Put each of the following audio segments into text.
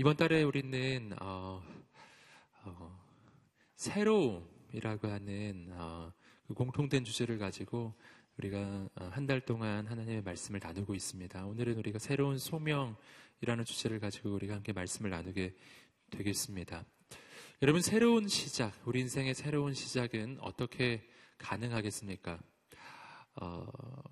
이번 달에 우리는 어, 어, 새로움이라고 하는 어, 그 공통된 주제를 가지고 우리가 어, 한달 동안 하나님의 말씀을 나누고 있습니다. 오늘은 우리가 새로운 소명이라는 주제를 가지고 우리가 함께 말씀을 나누게 되겠습니다. 여러분 새로운 시작, 우리 인생의 새로운 시작은 어떻게 가능하겠습니까? 어,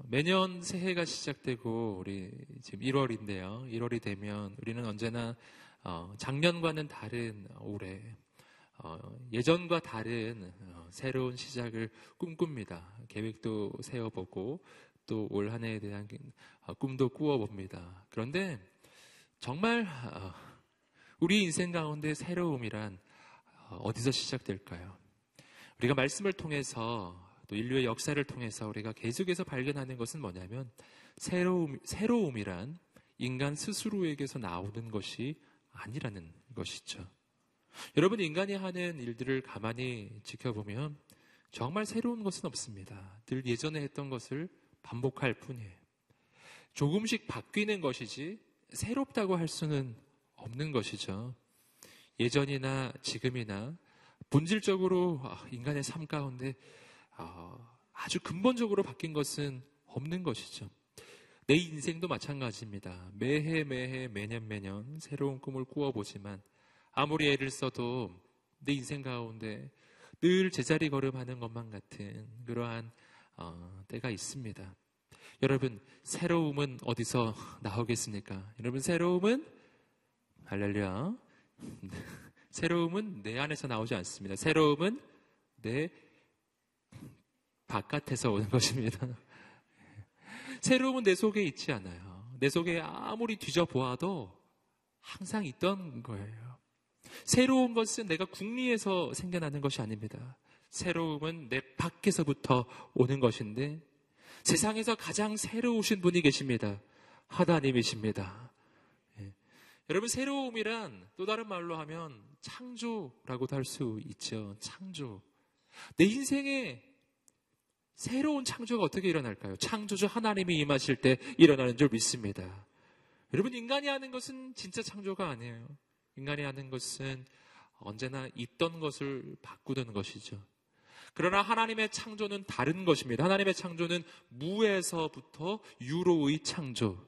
매년 새해가 시작되고 우리 지금 1월인데요. 1월이 되면 우리는 언제나 어, 작년과는 다른 올해 어, 예전과 다른 어, 새로운 시작을 꿈꿉니다. 계획도 세워보고 또 올 한 해에 대한 어, 꿈도 꾸어봅니다. 그런데 정말 어, 우리 인생 가운데 새로움이란 어, 어디서 시작될까요? 우리가 말씀을 통해서 또 인류의 역사를 통해서 우리가 계속해서 발견하는 것은 뭐냐면 새로움, 새로움이란 인간 스스로에게서 나오는 것이 아니라는 것이죠. 여러분, 인간이 하는 일들을 가만히 지켜보면 정말 새로운 것은 없습니다. 늘 예전에 했던 것을 반복할 뿐이에요. 조금씩 바뀌는 것이지 새롭다고 할 수는 없는 것이죠. 예전이나 지금이나 본질적으로 아, 인간의 삶 가운데 어, 아주 근본적으로 바뀐 것은 없는 것이죠. 내 인생도 마찬가지입니다. 매해 매해 매년 매년 새로운 꿈을 꾸어보지만 아무리 애를 써도 내 인생 가운데 늘 제자리 걸음하는 것만 같은 그러한 어, 때가 있습니다. 여러분 새로움은 어디서 나오겠습니까? 여러분 새로움은 할렐루야. 새로움은 내 안에서 나오지 않습니다. 새로움은 내 바깥에서 오는 것입니다. 새로움은 내 속에 있지 않아요. 내 속에 아무리 뒤져보아도 항상 있던 거예요. 새로운 것은 내가 궁리에서 생겨나는 것이 아닙니다. 새로움은 내 밖에서부터 오는 것인데 세상에서 가장 새로우신 분이 계십니다. 하나님이십니다. 예. 여러분 새로움이란 또 다른 말로 하면 창조라고도 할 수 있죠. 창조. 내 인생에 새로운 창조가 어떻게 일어날까요? 창조주 하나님이 임하실 때 일어나는 줄 믿습니다. 여러분 인간이 하는 것은 진짜 창조가 아니에요. 인간이 하는 것은 언제나 있던 것을 바꾸는 것이죠. 그러나 하나님의 창조는 다른 것입니다. 하나님의 창조는 무에서부터 유로의 창조.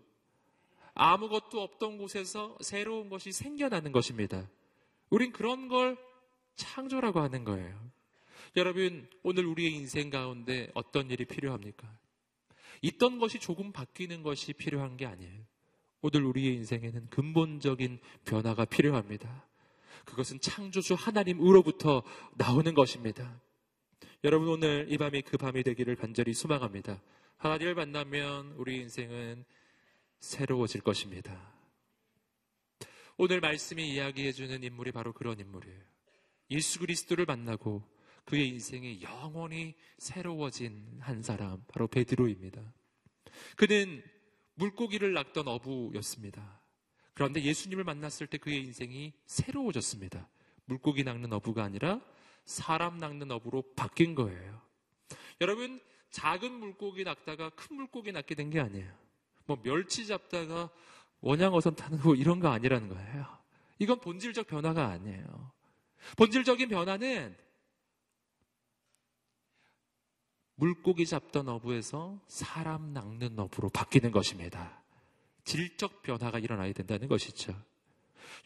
아무것도 없던 곳에서 새로운 것이 생겨나는 것입니다. 우린 그런 걸 창조라고 하는 거예요. 여러분, 오늘 우리의 인생 가운데 어떤 일이 필요합니까? 있던 것이 조금 바뀌는 것이 필요한 게 아니에요. 오늘 우리의 인생에는 근본적인 변화가 필요합니다. 그것은 창조주 하나님으로부터 나오는 것입니다. 여러분 오늘 이 밤이 그 밤이 되기를 간절히 소망합니다. 하나님을 만나면 우리 인생은 새로워질 것입니다. 오늘 말씀이 이야기해주는 인물이 바로 그런 인물이에요. 예수 그리스도를 만나고 그의 인생이 영원히 새로워진 한 사람, 바로 베드로입니다. 그는 물고기를 낚던 어부였습니다. 그런데 예수님을 만났을 때 그의 인생이 새로워졌습니다. 물고기 낚는 어부가 아니라 사람 낚는 어부로 바뀐 거예요. 여러분, 작은 물고기 낚다가 큰 물고기 낚게 된 게 아니에요. 뭐 멸치 잡다가 원양어선 타는 거 이런 거 아니라는 거예요. 이건 본질적 변화가 아니에요. 본질적인 변화는 물고기 잡던 어부에서 사람 낚는 어부로 바뀌는 것입니다. 질적 변화가 일어나야 된다는 것이죠.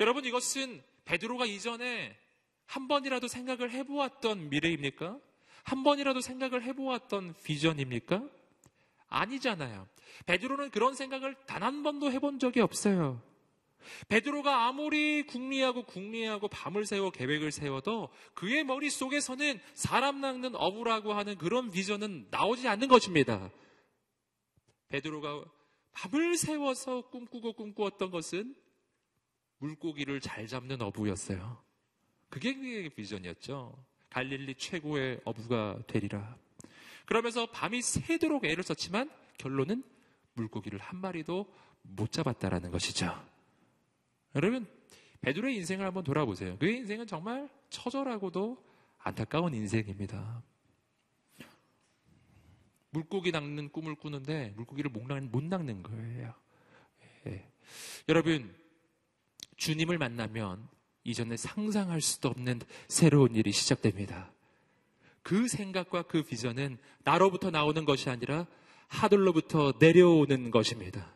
여러분 이것은 베드로가 이전에 한 번이라도 생각을 해보았던 미래입니까? 한 번이라도 생각을 해보았던 비전입니까? 아니잖아요. 베드로는 그런 생각을 단 한 번도 해본 적이 없어요. 베드로가 아무리 궁리하고 궁리하고 밤을 새워 계획을 세워도 그의 머릿속에서는 사람 낚는 어부라고 하는 그런 비전은 나오지 않는 것입니다. 베드로가 밤을 세워서 꿈꾸고 꿈꾸었던 것은 물고기를 잘 잡는 어부였어요. 그게 그의 비전이었죠. 갈릴리 최고의 어부가 되리라. 그러면서 밤이 새도록 애를 썼지만 결론은 물고기를 한 마리도 못 잡았다라는 것이죠. 여러분, 베드로의 인생을 한번 돌아보세요. 그의 인생은 정말 처절하고도 안타까운 인생입니다. 물고기 낚는 꿈을 꾸는데 물고기를 못 낚는, 못 낚는 거예요. 예. 여러분, 주님을 만나면 이전에 상상할 수도 없는 새로운 일이 시작됩니다. 그 생각과 그 비전은 나로부터 나오는 것이 아니라 하늘로부터 내려오는 것입니다.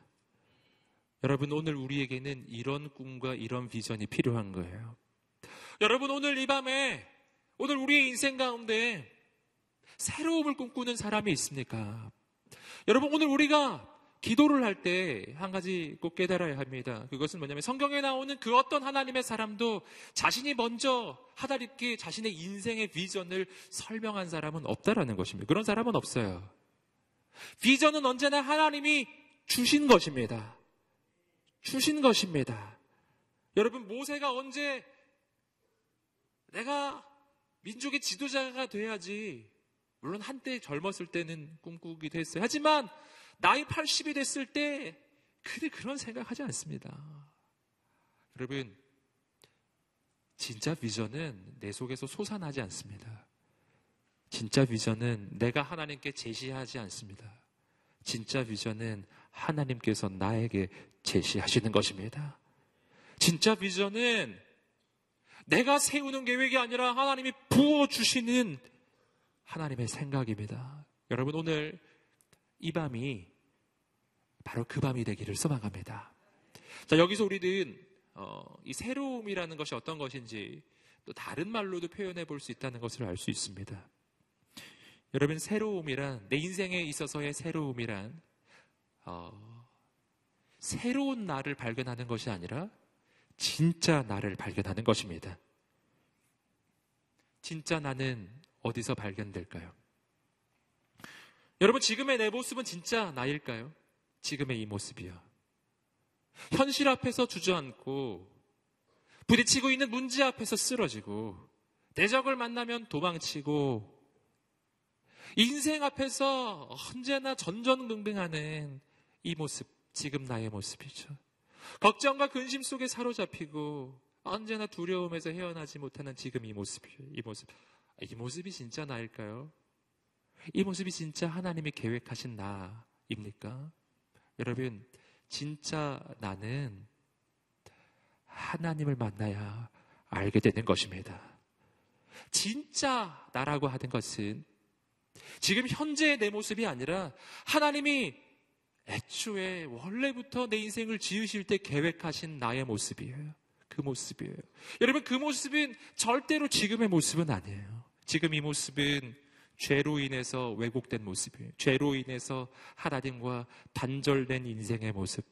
여러분, 오늘 우리에게는 이런 꿈과 이런 비전이 필요한 거예요. 여러분, 오늘 이 밤에, 오늘 우리의 인생 가운데 새로움을 꿈꾸는 사람이 있습니까? 여러분, 오늘 우리가 기도를 할 때 한 가지 꼭 깨달아야 합니다. 그것은 뭐냐면 성경에 나오는 그 어떤 하나님의 사람도 자신이 먼저 하다립게 자신의 인생의 비전을 설명한 사람은 없다라는 것입니다. 그런 사람은 없어요. 비전은 언제나 하나님이 주신 것입니다. 주신 것입니다. 여러분, 모세가 언제 내가 민족의 지도자가 돼야지. 물론 한때 젊었을 때는 꿈꾸기도 했어요. 하지만 나이 80이 됐을 때 그래 그런 생각하지 않습니다. 여러분 진짜 비전은 내 속에서 솟아나지 않습니다. 진짜 비전은 내가 하나님께 제시하지 않습니다. 진짜 비전은 하나님께서 나에게 제시하시는 것입니다. 진짜 비전은 내가 세우는 계획이 아니라 하나님이 부어주시는 하나님의 생각입니다. 여러분, 오늘 이 밤이 바로 그 밤이 되기를 소망합니다. 자, 여기서 우리는 어, 이 새로움이라는 것이 어떤 것인지 또 다른 말로도 표현해 볼 수 있다는 것을 알 수 있습니다. 여러분, 새로움이란, 내 인생에 있어서의 새로움이란, 어, 새로운 나를 발견하는 것이 아니라 진짜 나를 발견하는 것입니다. 진짜 나는 어디서 발견될까요? 여러분, 지금의 내 모습은 진짜 나일까요? 지금의 이 모습이요. 현실 앞에서 주저앉고, 부딪히고 있는 문제 앞에서 쓰러지고, 대적을 만나면 도망치고, 인생 앞에서 언제나 전전긍긍하는 이 모습, 지금 나의 모습이죠. 걱정과 근심 속에 사로잡히고, 언제나 두려움에서 헤어나지 못하는 지금 이 모습이에요. 이 모습. 이 모습이 진짜 나일까요? 이 모습이 진짜 하나님이 계획하신 나입니까? 여러분, 진짜 나는 하나님을 만나야 알게 되는 것입니다. 진짜 나라고 하는 것은 지금 현재의 내 모습이 아니라 하나님이 애초에 원래부터 내 인생을 지으실 때 계획하신 나의 모습이에요. 그 모습이에요. 여러분, 그 모습은 절대로 지금의 모습은 아니에요. 지금 이 모습은 죄로 인해서 왜곡된 모습이에요. 죄로 인해서 하나님과 단절된 인생의 모습.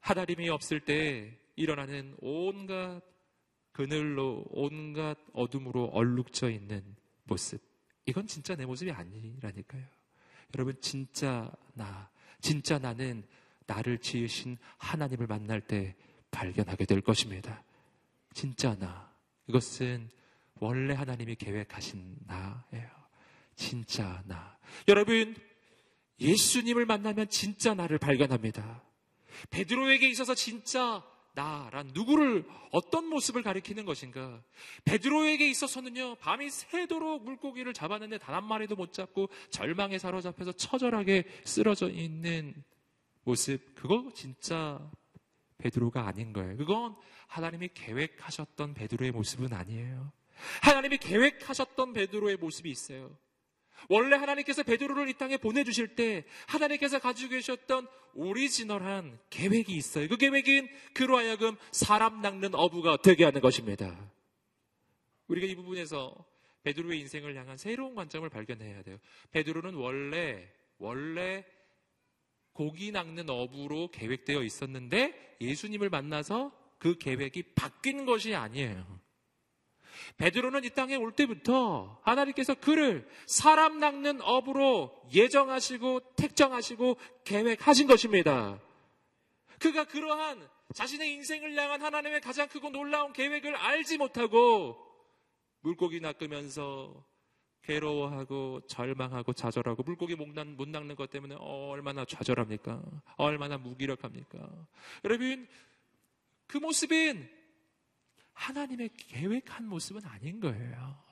하나님이 없을 때 일어나는 온갖 그늘로 온갖 어둠으로 얼룩져 있는 모습. 이건 진짜 내 모습이 아니라니까요. 여러분, 진짜 나, 진짜 나는 나를 지으신 하나님을 만날 때 발견하게 될 것입니다. 진짜 나. 이것은 원래 하나님이 계획하신 나예요. 진짜 나. 여러분, 예수님을 만나면 진짜 나를 발견합니다. 베드로에게 있어서 진짜 나란 누구를 어떤 모습을 가리키는 것인가? 베드로에게 있어서는요 밤이 새도록 물고기를 잡았는데 단 한 마리도 못 잡고 절망에 사로잡혀서 처절하게 쓰러져 있는 모습 그거 진짜 베드로가 아닌 거예요. 그건 하나님이 계획하셨던 베드로의 모습은 아니에요. 하나님이 계획하셨던 베드로의 모습이 있어요. 원래 하나님께서 베드로를 이 땅에 보내주실 때 하나님께서 가지고 계셨던 오리지널한 계획이 있어요. 그 계획은 그로 하여금 사람 낚는 어부가 되게 하는 것입니다. 우리가 이 부분에서 베드로의 인생을 향한 새로운 관점을 발견해야 돼요. 베드로는 원래 원래 고기 낚는 어부로 계획되어 있었는데 예수님을 만나서 그 계획이 바뀐 것이 아니에요. 베드로는 이 땅에 올 때부터 하나님께서 그를 사람 낚는 업으로 예정하시고 택정하시고 계획하신 것입니다. 그가 그러한 자신의 인생을 향한 하나님의 가장 크고 놀라운 계획을 알지 못하고 물고기 낚으면서 괴로워하고 절망하고 좌절하고 물고기 못, 못 낚는 것 때문에 얼마나 좌절합니까? 얼마나 무기력합니까? 여러분 그 모습은 하나님의 계획한 모습은 아닌 거예요.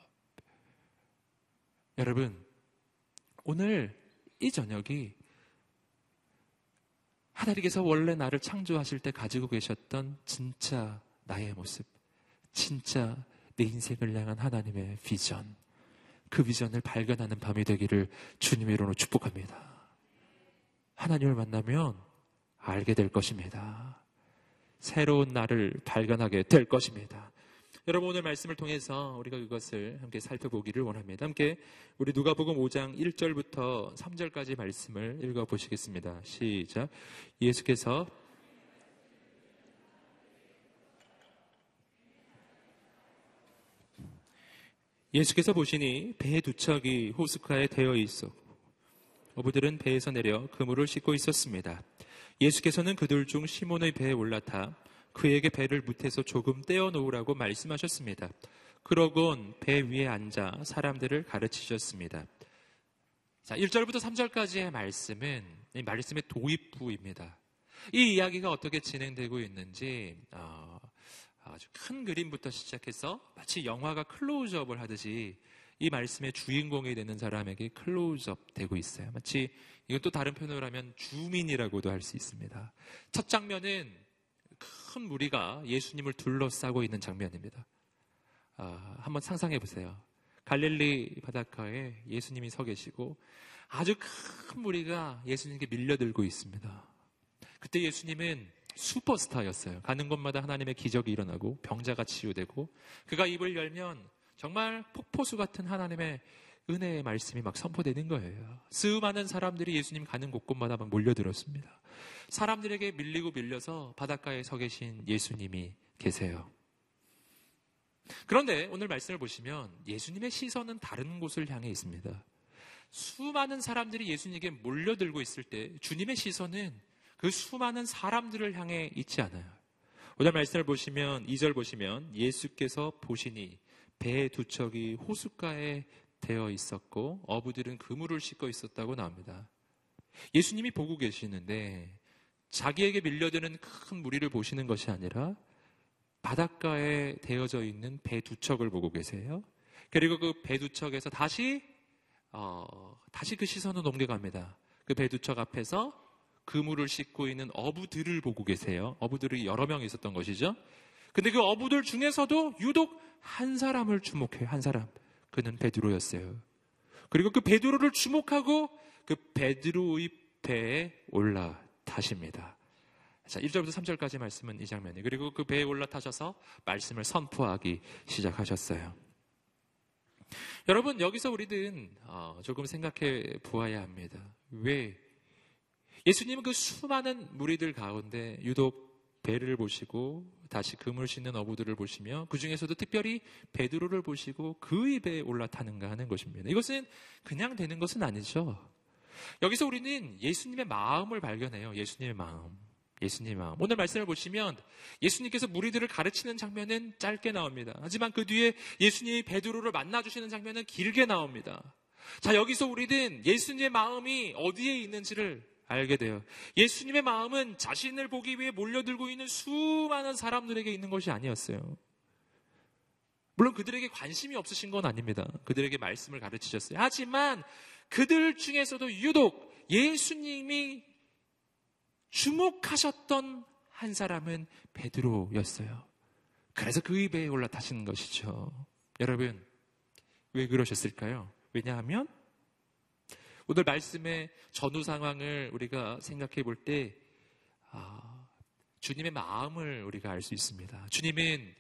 여러분, 오늘 이 저녁이 하나님께서 원래 나를 창조하실 때 가지고 계셨던 진짜 나의 모습, 진짜 내 인생을 향한 하나님의 비전, 그 비전을 발견하는 밤이 되기를 주님의 이름으로 축복합니다. 하나님을 만나면 알게 될 것입니다. 새로운 나를 발견하게 될 것입니다. 여러분 오늘 말씀을 통해서 우리가 그것을 함께 살펴보기를 원합니다. 함께 우리 누가복음 5장 1절부터 3절까지 말씀을 읽어 보시겠습니다. 시작. 예수께서 예수께서 보시니 배의 두 척이 호숫가에 되어 있었고 어부들은 배에서 내려 그물을 씻고 있었습니다. 예수께서는 그들 중 시몬의 배에 올라타 그에게 배를 무태서 조금 떼어 놓으라고 말씀하셨습니다. 그러곤 배 위에 앉아 사람들을 가르치셨습니다. 자, 1절부터 3절까지의 말씀은 이 말씀의 도입부입니다. 이 이야기가 어떻게 진행되고 있는지 어, 아주 큰 그림부터 시작해서 마치 영화가 클로즈업을 하듯이 이 말씀의 주인공이 되는 사람에게 클로즈업 되고 있어요. 마치 이건 또 다른 표현을 하면 주민이라고도 할 수 있습니다. 첫 장면은 큰 무리가 예수님을 둘러싸고 있는 장면입니다. 아, 한번 상상해 보세요. 갈릴리 바닷가에 예수님이 서 계시고 아주 큰 무리가 예수님께 밀려들고 있습니다. 그때 예수님은 슈퍼스타였어요. 가는 곳마다 하나님의 기적이 일어나고 병자가 치유되고 그가 입을 열면 정말 폭포수 같은 하나님의 은혜의 말씀이 막 선포되는 거예요. 수많은 사람들이 예수님 가는 곳곳마다 막 몰려들었습니다. 사람들에게 밀리고 밀려서 바닷가에 서 계신 예수님이 계세요. 그런데 오늘 말씀을 보시면 예수님의 시선은 다른 곳을 향해 있습니다. 수많은 사람들이 예수님에게 몰려들고 있을 때 주님의 시선은 그 수많은 사람들을 향해 있지 않아요. 오늘 말씀을 보시면 2절 보시면 예수께서 보시니 배두 척이 호숫가에 되어 있었고 어부들은 그물을 싣고 있었다고 나옵니다. 예수님이 보고 계시는데 자기에게 밀려드는 큰 무리를 보시는 것이 아니라 바닷가에 되어져 있는 배 두 척을 보고 계세요. 그리고 그 배 두 척에서 다시 어, 다시 그 시선을 옮겨갑니다. 그 배 두 척 앞에서 그물을 싣고 있는 어부들을 보고 계세요. 어부들이 여러 명 있었던 것이죠. 근데 그 어부들 중에서도 유독 한 사람을 주목해요. 한 사람. 그는 베드로였어요. 그리고 그 베드로를 주목하고 그 베드로의 배에 올라타십니다. 자, 1절부터 3절까지 말씀은 이 장면이. 그리고 그 배에 올라타셔서 말씀을 선포하기 시작하셨어요. 여러분, 여기서 우리는 어, 조금 생각해 보아야 합니다. 왜? 예수님은 그 수많은 무리들 가운데 유독 배를 보시고 다시 금을 싣는 어부들을 보시며 그 중에서도 특별히 베드로를 보시고 그의 배에 올라타는가 하는 것입니다. 이것은 그냥 되는 것은 아니죠. 여기서 우리는 예수님의 마음을 발견해요. 예수님의 마음. 예수님의 마음. 오늘 말씀을 보시면 예수님께서 무리들을 가르치는 장면은 짧게 나옵니다. 하지만 그 뒤에 예수님이 베드로를 만나주시는 장면은 길게 나옵니다. 자, 여기서 우리는 예수님의 마음이 어디에 있는지를 알게 돼요. 예수님의 마음은 자신을 보기 위해 몰려들고 있는 수많은 사람들에게 있는 것이 아니었어요. 물론 그들에게 관심이 없으신 건 아닙니다. 그들에게 말씀을 가르치셨어요. 하지만 그들 중에서도 유독 예수님이 주목하셨던 한 사람은 베드로였어요. 그래서 그 입에 올라타시는 것이죠. 여러분, 왜 그러셨을까요? 왜냐하면 오늘 말씀의 전후 상황을 우리가 생각해 볼 때, 아, 주님의 마음을 우리가 알 수 있습니다. 주님은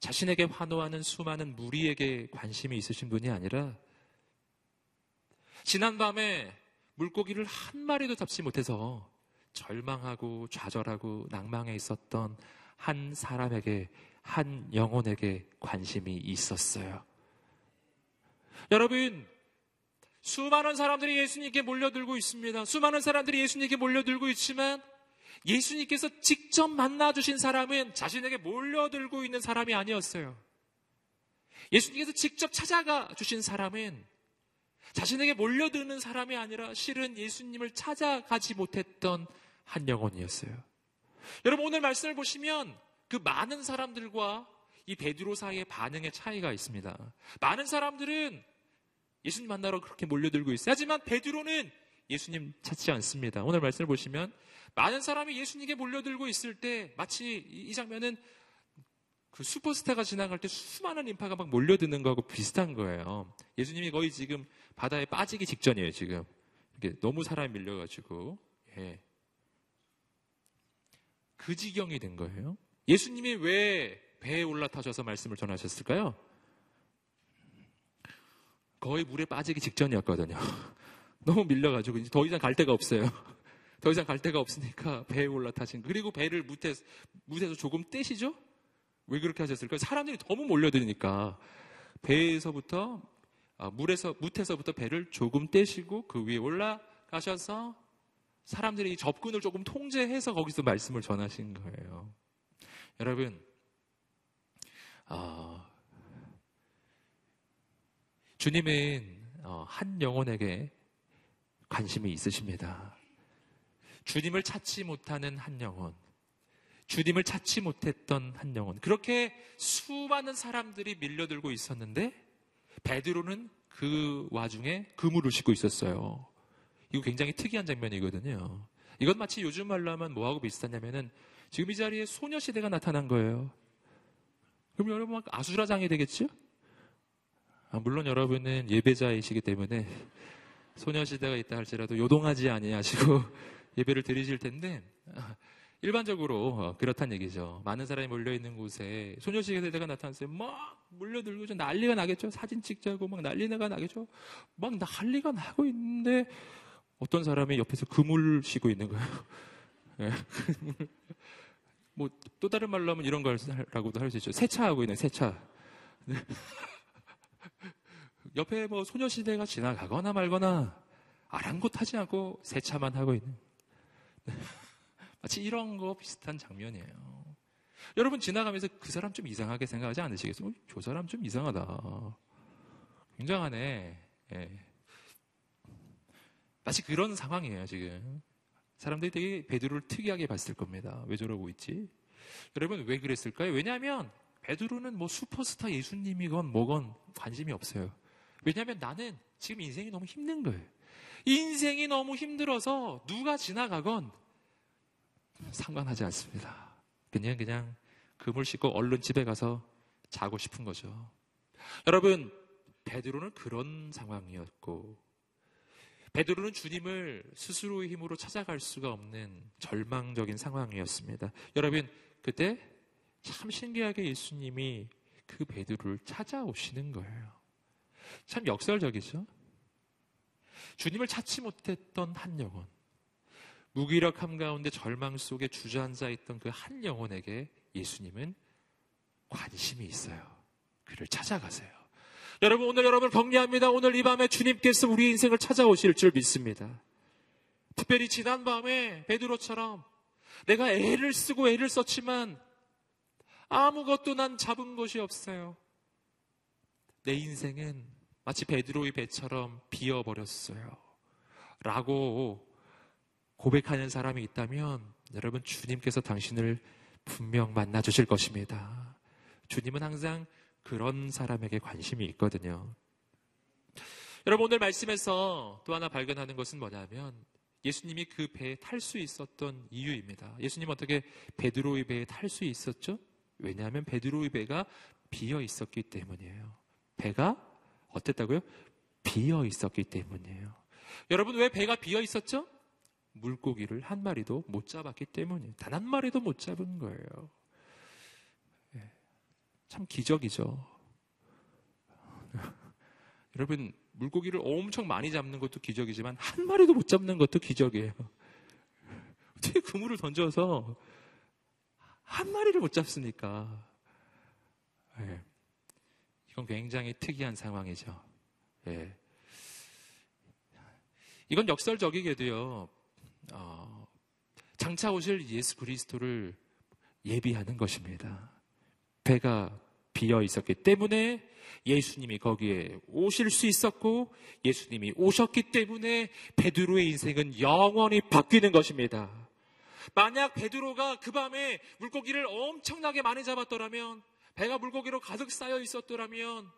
자신에게 환호하는 수많은 무리에게 관심이 있으신 분이 아니라, 지난밤에 물고기를 한 마리도 잡지 못해서 절망하고 좌절하고 낭망해 있었던 한 사람에게, 한 영혼에게 관심이 있었어요. 여러분, 수많은 사람들이 예수님께 몰려들고 있습니다. 수많은 사람들이 예수님께 몰려들고 있지만 예수님께서 직접 만나주신 사람은 자신에게 몰려들고 있는 사람이 아니었어요. 예수님께서 직접 찾아가 주신 사람은 자신에게 몰려드는 사람이 아니라 실은 예수님을 찾아가지 못했던 한 영혼이었어요. 여러분 오늘 말씀을 보시면 그 많은 사람들과 이 베드로 사이의 반응의 차이가 있습니다. 많은 사람들은 예수님 만나러 그렇게 몰려들고 있어요. 하지만 베드로는 예수님 찾지 않습니다. 오늘 말씀을 보시면 많은 사람이 예수님께 몰려들고 있을 때 마치 이 장면은 그 슈퍼스타가 지나갈 때 수많은 인파가 막 몰려드는 거하고 비슷한 거예요. 예수님이 거의 지금 바다에 빠지기 직전이에요, 지금. 이게 너무 사람이 밀려가지고. 예. 그 지경이 된 거예요. 예수님이 왜 배에 올라타셔서 말씀을 전하셨을까요? 거의 물에 빠지기 직전이었거든요. 너무 밀려가지고 이제 더 이상 갈 데가 없어요. 더 이상 갈 데가 없으니까 배에 올라타신. 그리고 배를 무에서 무에서 조금 떼시죠? 왜 그렇게 하셨을까요? 사람들이 너무 몰려드니까 배에서부터 아, 물에서 무에서부터 배를 조금 떼시고 그 위에 올라가셔서 사람들이 접근을 조금 통제해서 거기서 말씀을 전하신 거예요. 여러분, 어, 주님은 어, 한 영혼에게 관심이 있으십니다. 주님을 찾지 못하는 한 영혼, 주님을 찾지 못했던 한 영혼. 그렇게 수많은 사람들이 밀려들고 있었는데 베드로는 그 와중에 그물을 싣고 있었어요. 이거 굉장히 특이한 장면이거든요. 이건 마치 요즘 말로 하면 뭐하고 비슷하냐면은 지금 이 자리에 소녀시대가 나타난 거예요. 그럼 여러분 아수라장이 되겠죠? 아, 물론 여러분은 예배자이시기 때문에 소녀시대가 있다 할지라도 요동하지 아니하시고 예배를 드리실 텐데 일반적으로 어, 그렇단 얘기죠. 많은 사람이 몰려 있는 곳에 소녀시대가 나타났어요. 막 몰려들고 좀 난리가 나겠죠. 사진 찍자고 막 난리가 나겠죠. 막 난리가 나고 있는데 어떤 사람이 옆에서 그물 쉬고 있는 거예요. 네. 뭐또 다른 말로 하면 이런 거라고도 할 수 있죠. 세차하고 있는 세차. 네. 옆에 뭐 소녀시대가 지나가거나 말거나 아랑곳하지 않고 세차만 하고 있는. 네. 마치 이런 거 비슷한 장면이에요. 여러분 지나가면서 그 사람 좀 이상하게 생각하지 않으시겠어요? 어, 저 사람 좀 이상하다. 굉장하네. 예. 마치 그런 상황이에요, 지금. 사람들이 되게 베드로를 특이하게 봤을 겁니다. 왜 저러고 있지? 여러분 왜 그랬을까요? 왜냐하면 베드로는 뭐 슈퍼스타 예수님이건 뭐건 관심이 없어요. 왜냐하면 나는 지금 인생이 너무 힘든 거예요. 인생이 너무 힘들어서 누가 지나가건 상관하지 않습니다. 그냥 그냥 금을 씻고 얼른 집에 가서 자고 싶은 거죠. 여러분 베드로는 그런 상황이었고 베드로는 주님을 스스로의 힘으로 찾아갈 수가 없는 절망적인 상황이었습니다. 여러분 그때 참 신기하게 예수님이 그 베드로를 찾아오시는 거예요. 참 역설적이죠. 주님을 찾지 못했던 한 영혼, 무기력함 가운데 절망 속에 주저앉아 있던 그 한 영혼에게 예수님은 관심이 있어요. 그를 찾아가세요. 여러분, 오늘 여러분 격려합니다. 오늘 이 밤에 주님께서 우리 인생을 찾아오실 줄 믿습니다. 특별히 지난 밤에 베드로처럼 내가 애를 쓰고 애를 썼지만 아무것도 난 잡은 것이 없어요. 내 인생은 마치 베드로의 배처럼 비어버렸어요. 라고 고백하는 사람이 있다면 여러분 주님께서 당신을 분명 만나 주실 것입니다. 주님은 항상 그런 사람에게 관심이 있거든요. 여러분 오늘 말씀에서 또 하나 발견하는 것은 뭐냐면 예수님이 그 배에 탈 수 있었던 이유입니다. 예수님 어떻게 베드로의 배에 탈 수 있었죠? 왜냐하면 베드로의 배가 비어 있었기 때문이에요. 배가 어땠다고요? 비어 있었기 때문이에요. 여러분 왜 배가 비어 있었죠? 물고기를 한 마리도 못 잡았기 때문에 단한 마리도 못 잡은 거예요. 예, 참 기적이죠. 여러분 물고기를 엄청 많이 잡는 것도 기적이지만 한 마리도 못 잡는 것도 기적이에요. 어떻게 그물을 던져서 한 마리를 못 잡습니까? 예, 이건 굉장히 특이한 상황이죠. 예. 이건 역설적이게도요. 어, 장차 오실 예수 그리스도를 예비하는 것입니다. 배가 비어 있었기 때문에 예수님이 거기에 오실 수 있었고 예수님이 오셨기 때문에 베드로의 인생은 영원히 바뀌는 것입니다. 만약 베드로가 그 밤에 물고기를 엄청나게 많이 잡았더라면 배가 물고기로 가득 쌓여 있었더라면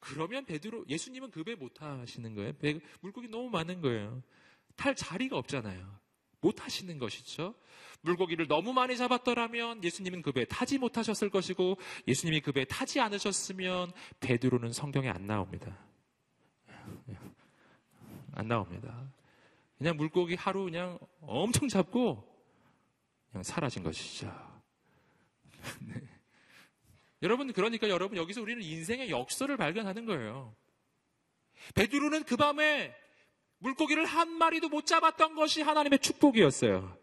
그러면 베드로 예수님은 그 배못 타시는 거예요. 배, 물고기 너무 많은 거예요. 탈 자리가 없잖아요. 못 하시는 것이죠. 물고기를 너무 많이 잡았더라면 예수님은 그 배에 타지 못하셨을 것이고 예수님이 그 배에 타지 않으셨으면 베드로는 성경에 안 나옵니다. 안 나옵니다. 그냥 물고기 하루 그냥 엄청 잡고 그냥 사라진 것이죠. 네. 여러분 그러니까 여러분 여기서 우리는 인생의 역설을 발견하는 거예요. 베드로는 그 밤에 물고기를 한 마리도 못 잡았던 것이 하나님의 축복이었어요.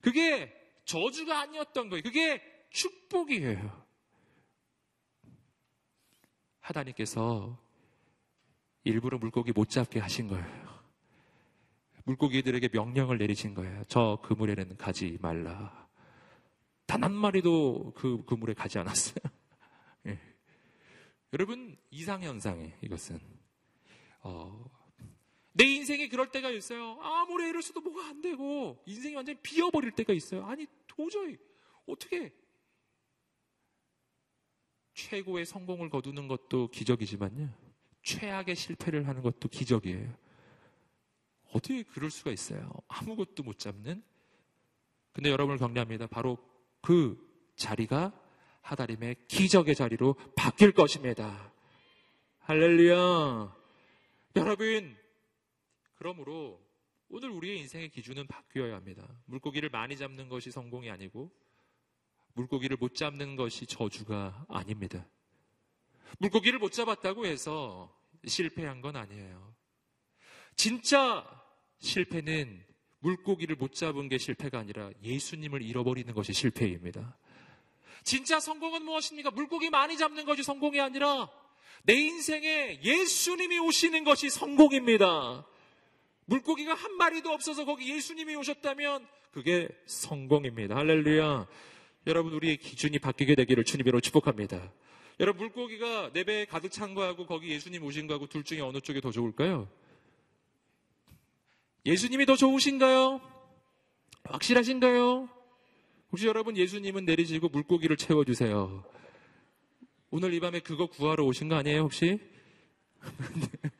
그게 저주가 아니었던 거예요. 그게 축복이에요. 하나님께서 일부러 물고기 못 잡게 하신 거예요. 물고기들에게 명령을 내리신 거예요. 저 그물에는 가지 말라. 단 한 마리도 그 그물에 가지 않았어요. 예. 여러분 이상현상에 이것은 어, 내 인생에 그럴 때가 있어요. 아무리 애를 써도 뭐가 안 되고 인생이 완전히 비어버릴 때가 있어요. 아니 도저히 어떻게 최고의 성공을 거두는 것도 기적이지만요. 최악의 실패를 하는 것도 기적이에요. 어떻게 그럴 수가 있어요? 아무것도 못 잡는? 근데 여러분을 격려합니다. 바로 그 자리가 하다림의 기적의 자리로 바뀔 것입니다. 할렐루야. 여러분, 그러므로 오늘 우리의 인생의 기준은 바뀌어야 합니다. 물고기를 많이 잡는 것이 성공이 아니고 물고기를 못 잡는 것이 저주가 아닙니다. 물고기를 못 잡았다고 해서 실패한 건 아니에요. 진짜 실패는 물고기를 못 잡은 게 실패가 아니라 예수님을 잃어버리는 것이 실패입니다. 진짜 성공은 무엇입니까? 물고기 많이 잡는 것이 성공이 아니라 내 인생에 예수님이 오시는 것이 성공입니다. 물고기가 한 마리도 없어서 거기 예수님이 오셨다면 그게 성공입니다. 할렐루야. 여러분 우리의 기준이 바뀌게 되기를 주님으로 축복합니다. 여러분 물고기가 내 배에 가득 찬 거하고 거기 예수님 오신 거하고 둘 중에 어느 쪽이 더 좋을까요? 예수님이 더 좋으신가요? 확실하신가요? 혹시 여러분 예수님은 내리시고 물고기를 채워주세요. 오늘 이 밤에 그거 구하러 오신 거 아니에요 혹시?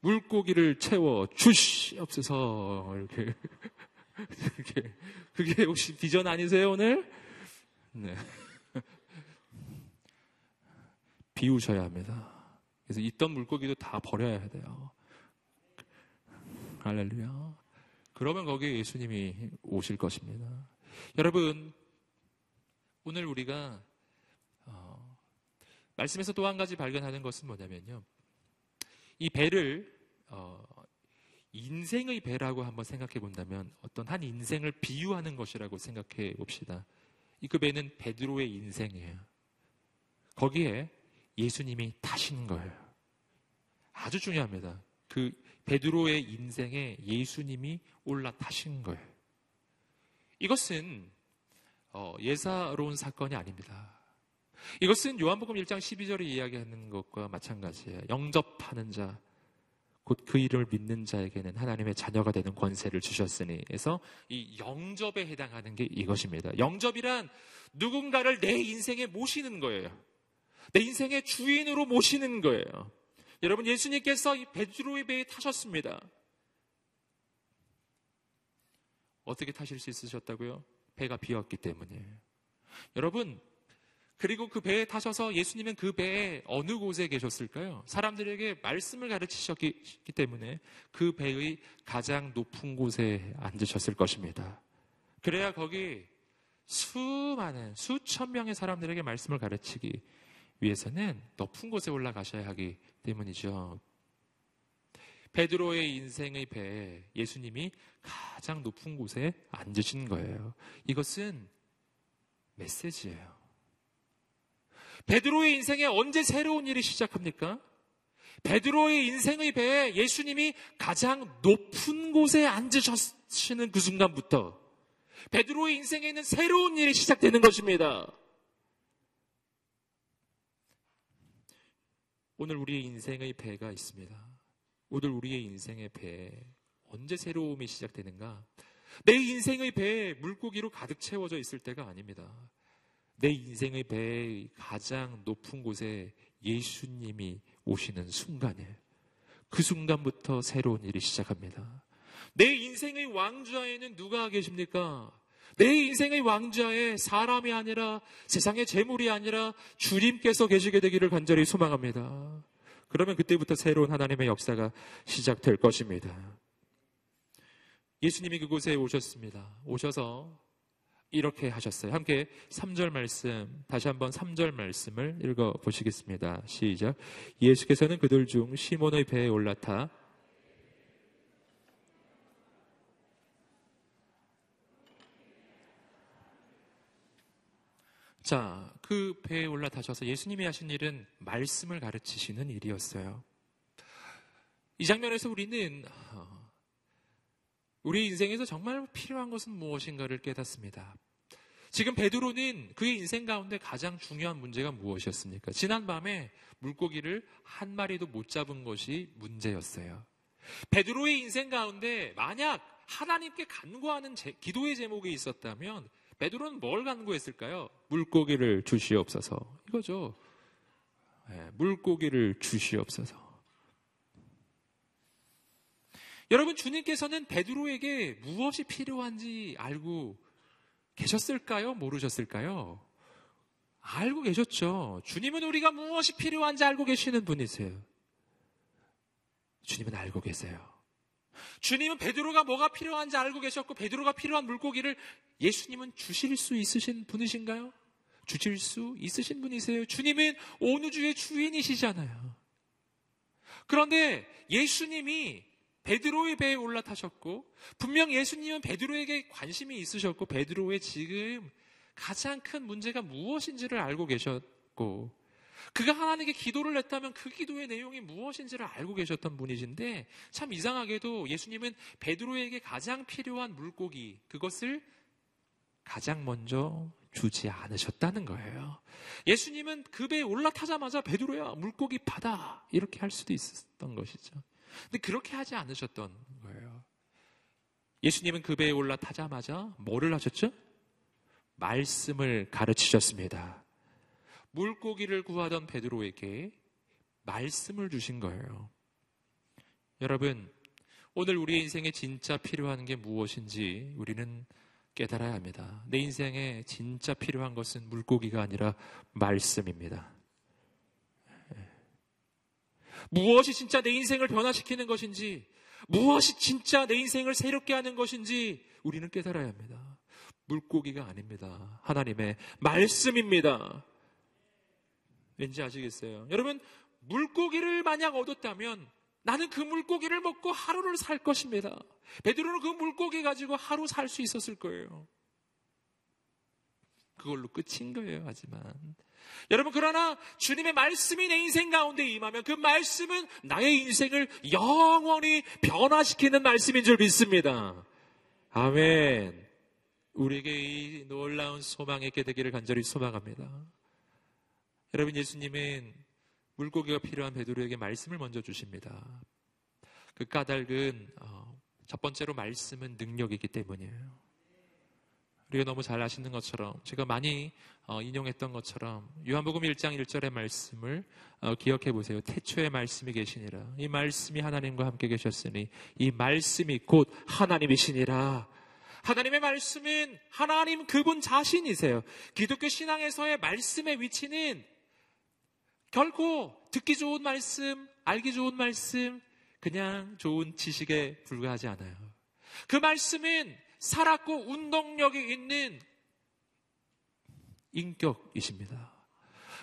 물고기를 채워 주시옵소서 이렇게 그게, 그게 혹시 비전 아니세요 오늘? 네. 비우셔야 합니다. 그래서 있던 물고기도 다 버려야 돼요. 할렐루야. 그러면 거기에 예수님이 오실 것입니다. 여러분, 오늘 우리가 어, 말씀에서 또 한 가지 발견하는 것은 뭐냐면요. 이 배를 어, 인생의 배라고 한번 생각해 본다면 어떤 한 인생을 비유하는 것이라고 생각해 봅시다. 이 그 배는 베드로의 인생이에요. 거기에 예수님이 타신 거예요. 아주 중요합니다. 그 베드로의 인생에 예수님이 올라타신 거예요. 이것은 어, 예사로운 사건이 아닙니다. 이것은 요한복음 1장 12절에 이야기하는 것과 마찬가지예요. 영접하는 자, 곧 그 이름을 믿는 자에게는 하나님의 자녀가 되는 권세를 주셨으니. 그래서 이 영접에 해당하는 게 이것입니다. 영접이란 누군가를 내 인생에 모시는 거예요. 내 인생의 주인으로 모시는 거예요. 여러분, 예수님께서 이 베드로의 배에 타셨습니다. 어떻게 타실 수 있으셨다고요? 배가 비었기 때문에. 여러분, 그리고 그 배에 타셔서 예수님은 그 배에 어느 곳에 계셨을까요? 사람들에게 말씀을 가르치셨기 때문에 그 배의 가장 높은 곳에 앉으셨을 것입니다. 그래야 거기 수많은, 수천 명의 사람들에게 말씀을 가르치기 위해서는 높은 곳에 올라가셔야 하기 때문이죠. 베드로의 인생의 배에 예수님이 가장 높은 곳에 앉으신 거예요. 이것은 메시지예요. 베드로의 인생에 언제 새로운 일이 시작합니까? 베드로의 인생의 배에 예수님이 가장 높은 곳에 앉으시는 그 순간부터 베드로의 인생에 있는 새로운 일이 시작되는 것입니다. 오늘 우리의 인생의 배가 있습니다. 오늘 우리의 인생의 배 언제 새로움이 시작되는가? 내 인생의 배에 물고기로 가득 채워져 있을 때가 아닙니다. 내 인생의 배의 가장 높은 곳에 예수님이 오시는 순간에 그 순간부터 새로운 일이 시작합니다. 내 인생의 왕좌에는 누가 계십니까? 내 인생의 왕좌에 사람이 아니라 세상의 재물이 아니라 주님께서 계시게 되기를 간절히 소망합니다. 그러면 그때부터 새로운 하나님의 역사가 시작될 것입니다. 예수님이 그곳에 오셨습니다. 오셔서 이렇게 하셨어요. 함께 3절 말씀, 다시 한번 3절 말씀을 읽어 보시겠습니다. 시작. 예수께서는 그들 중 시몬의 배에 올라타 자, 그 배에 올라타셔서 예수님이 하신 일은 말씀을 가르치시는 일이었어요. 이 장면에서 우리는 어, 우리 인생에서 정말 필요한 것은 무엇인가를 깨닫습니다. 지금 베드로는 그의 인생 가운데 가장 중요한 문제가 무엇이었습니까? 지난 밤에 물고기를 한 마리도 못 잡은 것이 문제였어요. 베드로의 인생 가운데 만약 하나님께 간구하는 제, 기도의 제목이 있었다면 베드로는 뭘 간구했을까요? 물고기를 주시옵소서. 이거죠. 네, 물고기를 주시옵소서. 여러분 주님께서는 베드로에게 무엇이 필요한지 알고 계셨을까요? 모르셨을까요? 알고 계셨죠. 주님은 우리가 무엇이 필요한지 알고 계시는 분이세요. 주님은 알고 계세요. 주님은 베드로가 뭐가 필요한지 알고 계셨고 베드로가 필요한 물고기를 예수님은 주실 수 있으신 분이신가요? 주실 수 있으신 분이세요. 주님은 온 우주의 주인이시잖아요. 그런데 예수님이 베드로의 배에 올라타셨고 분명 예수님은 베드로에게 관심이 있으셨고 베드로의 지금 가장 큰 문제가 무엇인지를 알고 계셨고 그가 하나님께 기도를 했다면 그 기도의 내용이 무엇인지를 알고 계셨던 분이신데 참 이상하게도 예수님은 베드로에게 가장 필요한 물고기 그것을 가장 먼저 주지 않으셨다는 거예요. 예수님은 그 배에 올라타자마자 베드로야 물고기 받아 이렇게 할 수도 있었던 것이죠. 근데 그렇게 하지 않으셨던 거예요. 예수님은 그 배에 올라타자마자 뭐를 하셨죠? 말씀을 가르치셨습니다. 물고기를 구하던 베드로에게 말씀을 주신 거예요. 여러분, 오늘 우리의 인생에 진짜 필요한 게 무엇인지 우리는 깨달아야 합니다. 내 인생에 진짜 필요한 것은 물고기가 아니라 말씀입니다. 무엇이 진짜 내 인생을 변화시키는 것인지, 무엇이 진짜 내 인생을 새롭게 하는 것인지 우리는 깨달아야 합니다. 물고기가 아닙니다. 하나님의 말씀입니다. 왠지 아시겠어요? 여러분, 물고기를 만약 얻었다면 나는 그 물고기를 먹고 하루를 살 것입니다. 베드로는 그 물고기 가지고 하루 살 수 있었을 거예요. 그걸로 끝인 거예요, 하지만. 여러분, 그러나 주님의 말씀이 내 인생 가운데 임하면 그 말씀은 나의 인생을 영원히 변화시키는 말씀인 줄 믿습니다. 아멘. 우리에게 이 놀라운 소망이 있게 되기를 간절히 소망합니다. 여러분 예수님은 물고기가 필요한 베드로에게 말씀을 먼저 주십니다. 그 까닭은 어, 첫 번째로 말씀은 능력이기 때문이에요. 우리가 너무 잘 아시는 것처럼 제가 많이 어, 인용했던 것처럼 요한복음 1장 1절의 말씀을 어, 기억해 보세요. 태초에 말씀이 계시니라. 이 말씀이 하나님과 함께 계셨으니 이 말씀이 곧 하나님이시니라. 하나님의 말씀은 하나님 그분 자신이세요. 기독교 신앙에서의 말씀의 위치는 결코 듣기 좋은 말씀, 알기 좋은 말씀, 그냥 좋은 지식에 불과하지 않아요. 그 말씀은 살았고 운동력이 있는 인격이십니다.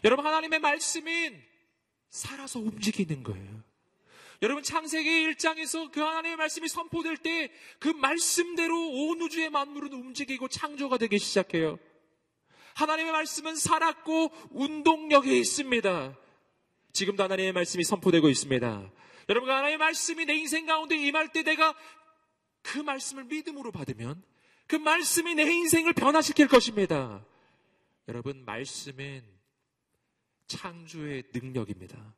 여러분, 하나님의 말씀은 살아서 움직이는 거예요. 여러분, 창세기 1장에서 그 하나님의 말씀이 선포될 때 그 말씀대로 온 우주의 만물은 움직이고 창조가 되기 시작해요. 하나님의 말씀은 살았고 운동력이 있습니다. 지금도 하나님의 말씀이 선포되고 있습니다. 여러분, 하나님의 말씀이 내 인생 가운데 임할 때 내가 그 말씀을 믿음으로 받으면 그 말씀이 내 인생을 변화시킬 것입니다. 여러분, 말씀은 창조의 능력입니다.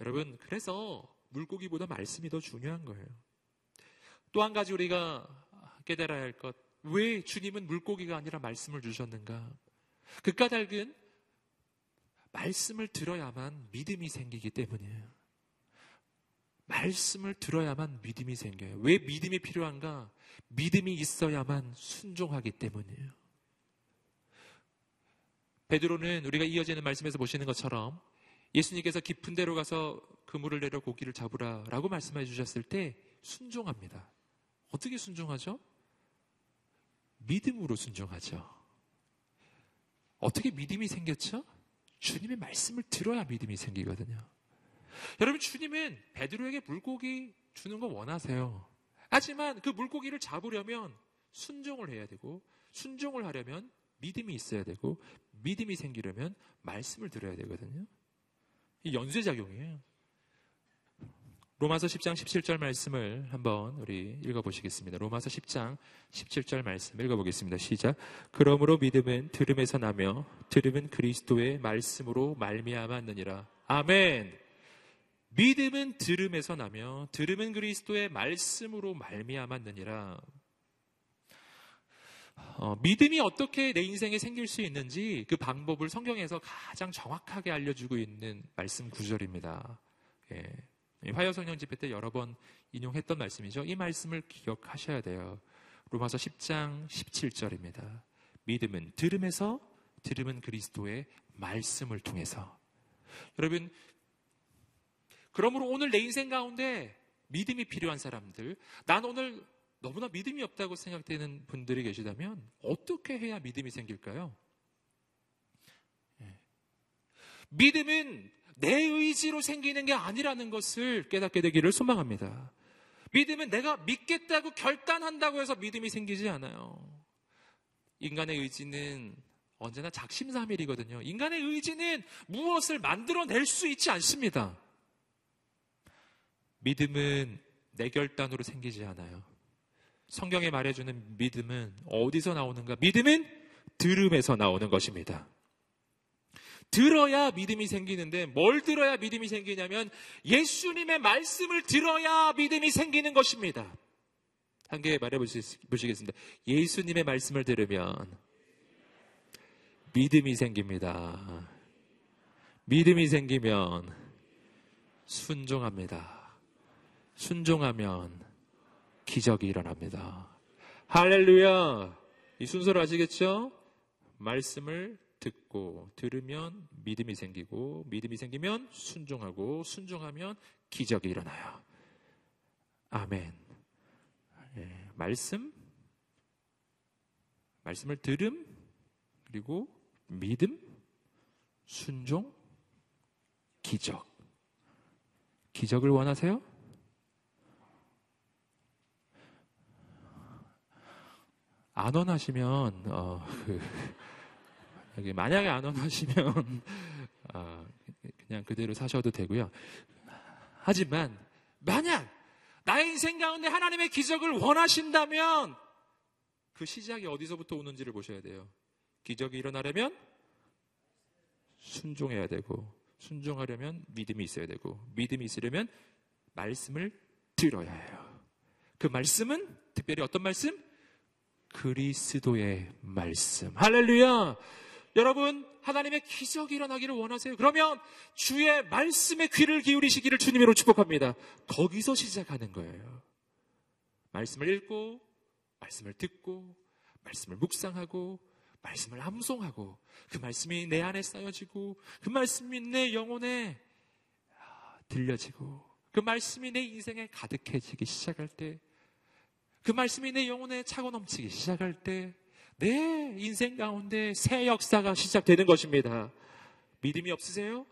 여러분, 그래서 물고기보다 말씀이 더 중요한 거예요. 또 한 가지 우리가 깨달아야 할 것. 왜 주님은 물고기가 아니라 말씀을 주셨는가? 그 까닭은 말씀을 들어야만 믿음이 생기기 때문이에요. 말씀을 들어야만 믿음이 생겨요. 왜 믿음이 필요한가? 믿음이 있어야만 순종하기 때문이에요. 베드로는 우리가 이어지는 말씀에서 보시는 것처럼 예수님께서 깊은 데로 가서 그물을 내려 고기를 잡으라라고 말씀해 주셨을 때 순종합니다. 어떻게 순종하죠? 믿음으로 순종하죠. 어떻게 믿음이 생겼죠? 주님의 말씀을 들어야 믿음이 생기거든요. 여러분 주님은 베드로에게 물고기 주는 거 원하세요. 하지만 그 물고기를 잡으려면 순종을 해야 되고 순종을 하려면 믿음이 있어야 되고 믿음이 생기려면 말씀을 들어야 되거든요. 이 연쇄작용이에요. 로마서 10장 17절 말씀을 한번 우리 읽어보시겠습니다. 로마서 10장 17절 말씀 읽어보겠습니다. 시작. 그러므로 믿음은 들음에서 나며 들음은 그리스도의 말씀으로 말미암았느니라. 아멘. 믿음은 들음에서 나며 들음은 그리스도의 말씀으로 말미암았느니라. 어, 믿음이 어떻게 내 인생에 생길 수 있는지 그 방법을 성경에서 가장 정확하게 알려주고 있는 말씀 구절입니다. 예. 화요 성령 집회 때 여러 번 인용했던 말씀이죠. 이 말씀을 기억하셔야 돼요. 로마서 10장 17절입니다. 믿음은 들음에서 들음은 그리스도의 말씀을 통해서. 여러분 그러므로 오늘 내 인생 가운데 믿음이 필요한 사람들, 난 오늘 너무나 믿음이 없다고 생각되는 분들이 계시다면 어떻게 해야 믿음이 생길까요? 예. 믿음은 내 의지로 생기는 게 아니라는 것을 깨닫게 되기를 소망합니다. 믿음은 내가 믿겠다고 결단한다고 해서 믿음이 생기지 않아요. 인간의 의지는 언제나 작심삼일이거든요. 인간의 의지는 무엇을 만들어낼 수 있지 않습니다. 믿음은 내 결단으로 생기지 않아요. 성경에 말해주는 믿음은 어디서 나오는가? 믿음은 들음에서 나오는 것입니다. 들어야 믿음이 생기는데 뭘 들어야 믿음이 생기냐면 예수님의 말씀을 들어야 믿음이 생기는 것입니다. 한 개 말해보시겠습니다. 예수님의 말씀을 들으면 믿음이 생깁니다. 믿음이 생기면 순종합니다. 순종하면 기적이 일어납니다. 할렐루야! 이 순서를 아시겠죠? 말씀을 듣고 들으면 믿음이 생기고 믿음이 생기면 순종하고 순종하면 기적이 일어나요. 아멘. 예, 말씀, 말씀을 들음, 그리고 믿음, 순종, 기적. 기적을 원하세요? 안 원하시면 어, 그, 만약에 안 원하시면 어, 그냥 그대로 사셔도 되고요. 하지만 만약 나의 인생 가운데 하나님의 기적을 원하신다면 그 시작이 어디서부터 오는지를 보셔야 돼요. 기적이 일어나려면 순종해야 되고 순종하려면 믿음이 있어야 되고 믿음이 있으려면 말씀을 들어야 해요. 그 말씀은 특별히 어떤 말씀? 그리스도의 말씀. 할렐루야! 여러분, 하나님의 기적이 일어나기를 원하세요. 그러면 주의 말씀에 귀를 기울이시기를 주님으로 축복합니다. 거기서 시작하는 거예요. 말씀을 읽고, 말씀을 듣고, 말씀을 묵상하고, 말씀을 암송하고, 그 말씀이 내 안에 쌓여지고, 그 말씀이 내 영혼에 들려지고, 그 말씀이 내 인생에 가득해지기 시작할 때, 그 말씀이 내 영혼에 차고 넘치기 시작할 때 내 인생 가운데 새 역사가 시작되는 것입니다. 믿음이 없으세요?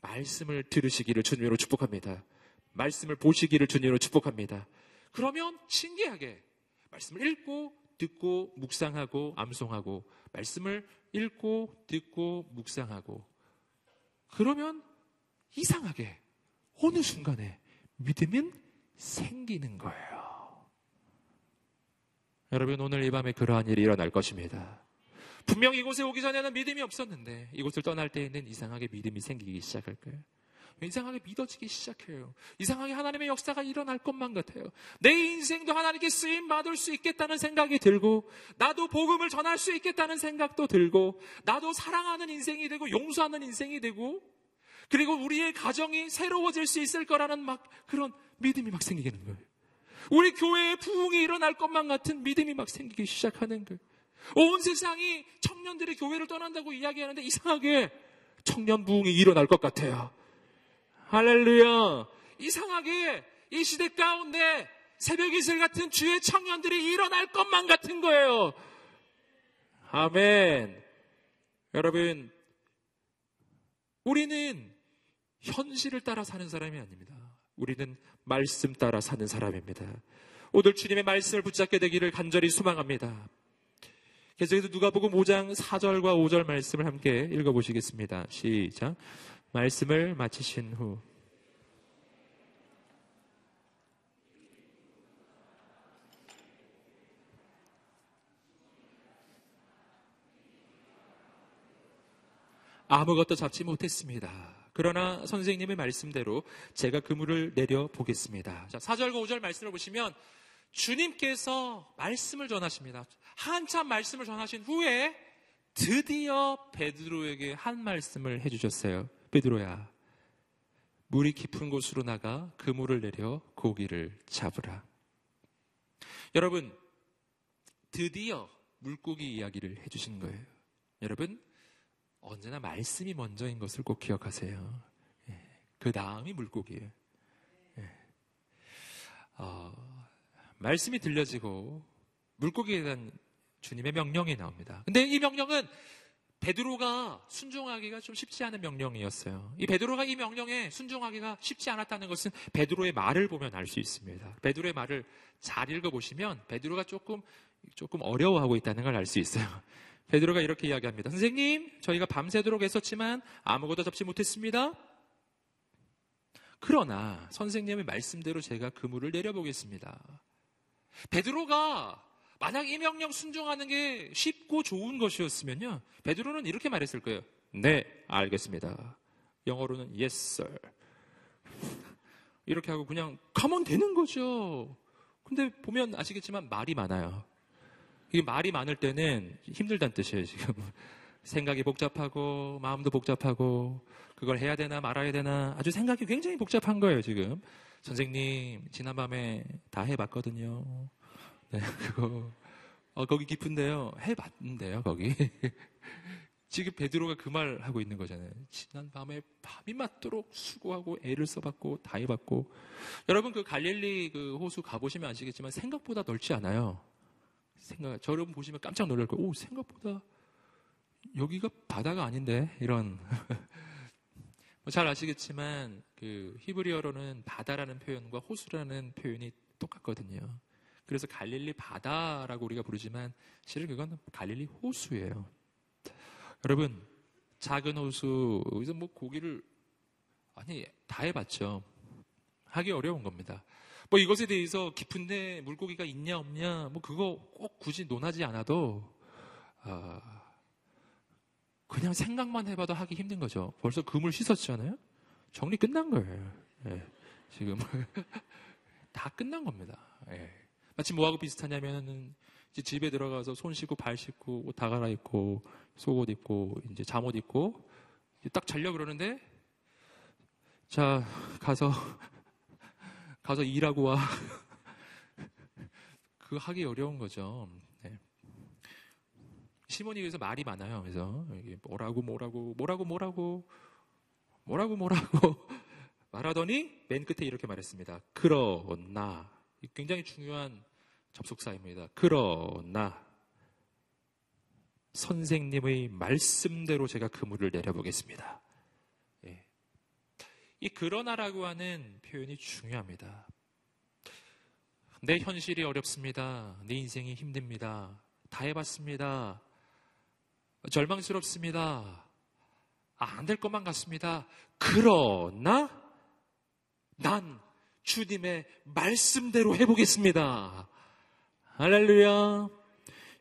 말씀을 들으시기를 주님으로 축복합니다. 말씀을 보시기를 주님으로 축복합니다. 그러면 신기하게 말씀을 읽고 듣고 묵상하고 암송하고 말씀을 읽고 듣고 묵상하고 그러면 이상하게 어느 순간에 믿음은 생기는 거예요. 여러분 오늘 이 밤에 그러한 일이 일어날 것입니다. 분명 이곳에 오기 전에는 믿음이 없었는데 이곳을 떠날 때에는 이상하게 믿음이 생기기 시작할 거예요. 이상하게 믿어지기 시작해요. 이상하게 하나님의 역사가 일어날 것만 같아요. 내 인생도 하나님께 쓰임 받을 수 있겠다는 생각이 들고, 나도 복음을 전할 수 있겠다는 생각도 들고, 나도 사랑하는 인생이 되고, 용서하는 인생이 되고, 그리고 우리의 가정이 새로워질 수 있을 거라는 막 그런 믿음이 막 생기는 거예요. 우리 교회에 부흥이 일어날 것만 같은 믿음이 막 생기기 시작하는 거예요. 온 세상이 청년들이 교회를 떠난다고 이야기하는데 이상하게 청년 부흥이 일어날 것 같아요. 할렐루야. 이상하게 이 시대 가운데 새벽 이슬 같은 주의 청년들이 일어날 것만 같은 거예요. 아멘. 여러분, 우리는 현실을 따라 사는 사람이 아닙니다. 우리는 말씀 따라 사는 사람입니다. 오늘 주님의 말씀을 붙잡게 되기를 간절히 소망합니다. 계속해서 누가복음 5장 4절과 5절 말씀을 함께 읽어보시겠습니다. 시작. 말씀을 마치신 후 아무것도 잡지 못했습니다. 그러나 선생님의 말씀대로 제가 그물을 내려 보겠습니다. 자, 4절과 5절 말씀을 보시면 주님께서 말씀을 전하십니다. 한참 말씀을 전하신 후에 드디어 베드로에게 한 말씀을 해주셨어요. 베드로야, 물이 깊은 곳으로 나가 그물을 내려 고기를 잡으라. 여러분, 드디어 물고기 이야기를 해주신 거예요. 여러분, 언제나 말씀이 먼저인 것을 꼭 기억하세요. 예, 그 다음이 물고기예요. 예. 어, 말씀이 들려지고 물고기에 대한 주님의 명령이 나옵니다. 근데 이 명령은 베드로가 순종하기가 좀 쉽지 않은 명령이었어요. 이 베드로가 이 명령에 순종하기가 쉽지 않았다는 것은 베드로의 말을 보면 알 수 있습니다. 베드로의 말을 잘 읽어 보시면 베드로가 조금 조금 어려워하고 있다는 걸 알 수 있어요. 베드로가 이렇게 이야기합니다. 선생님, 저희가 밤새도록 했었지만 아무것도 잡지 못했습니다. 그러나 선생님의 말씀대로 제가 그물을 내려보겠습니다. 베드로가 만약 이 명령 순종하는 게 쉽고 좋은 것이었으면요. 베드로는 이렇게 말했을 거예요. 네, 알겠습니다. 영어로는 yes, sir. 이렇게 하고 그냥 가면 되는 거죠. 근데 보면 아시겠지만 말이 많아요. 이게 말이 많을 때는 힘들다는 뜻이에요, 지금. 생각이 복잡하고, 마음도 복잡하고, 그걸 해야 되나 말아야 되나 아주 생각이 굉장히 복잡한 거예요, 지금. 선생님, 지난밤에 다 해봤거든요. 네, 그거. 어, 거기 깊은데요. 해봤는데요, 거기. 지금 베드로가 그 말 하고 있는 거잖아요. 지난 밤에 밤이 맞도록 수고하고 애를 써봤고 다 해봤고 여러분 그 갈릴리 그 호수 가보시면 아시겠지만 생각보다 넓지 않아요. 생각 저 여러분 보시면 깜짝 놀랄 거예요. 오 생각보다 여기가 바다가 아닌데 이런 뭐잘 아시겠지만 그 히브리어로는 바다라는 표현과 호수라는 표현이 똑같거든요. 그래서 갈릴리 바다라고 우리가 부르지만 실은 그건 갈릴리 호수예요. 여러분 작은 호수 여기서 뭐 고기를 아니 다 해봤죠. 하기 어려운 겁니다. 뭐 이것에 대해서 깊은데 물고기가 있냐 없냐 뭐 그거 꼭 굳이 논하지 않아도 어, 그냥 생각만 해봐도 하기 힘든 거죠. 벌써 금을 씻었잖아요. 정리 끝난 거예요. 예, 지금 다 끝난 겁니다. 예. 마치 뭐하고 비슷하냐면은 이제 집에 들어가서 손 씻고 발 씻고 옷 다 갈아입고 속옷 입고 이제 잠옷 입고 딱 자려 그러는데 자 가서 가서 일하고 와. 그 하기 어려운 거죠. 시몬이 그래서 말이 많아요. 그래서 뭐라고 뭐라고 뭐라고 뭐라고 뭐라고 뭐라고 말하더니 맨 끝에 이렇게 말했습니다. 그러나 굉장히 중요한 접속사입니다. 그러나 선생님의 말씀대로 제가 그물을 내려보겠습니다. 예. 이 그러나라고 하는 표현이 중요합니다. 내 현실이 어렵습니다. 내 인생이 힘듭니다. 다 해봤습니다. 절망스럽습니다. 아, 안될 것만 같습니다. 그러나 난 주님의 말씀대로 해보겠습니다. 할렐루야.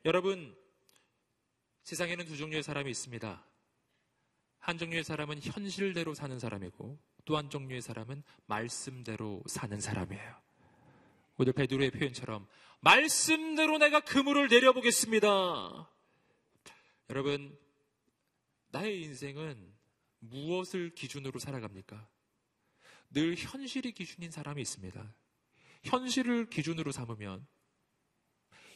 여러분, 세상에는 두 종류의 사람이 있습니다. 한 종류의 사람은 현실대로 사는 사람이고 또 한 종류의 사람은 말씀대로 사는 사람이에요. 오늘 베드로의 표현처럼 말씀대로 내가 그물을 내려보겠습니다. 여러분, 나의 인생은 무엇을 기준으로 살아갑니까? 늘 현실이 기준인 사람이 있습니다. 현실을 기준으로 삼으면,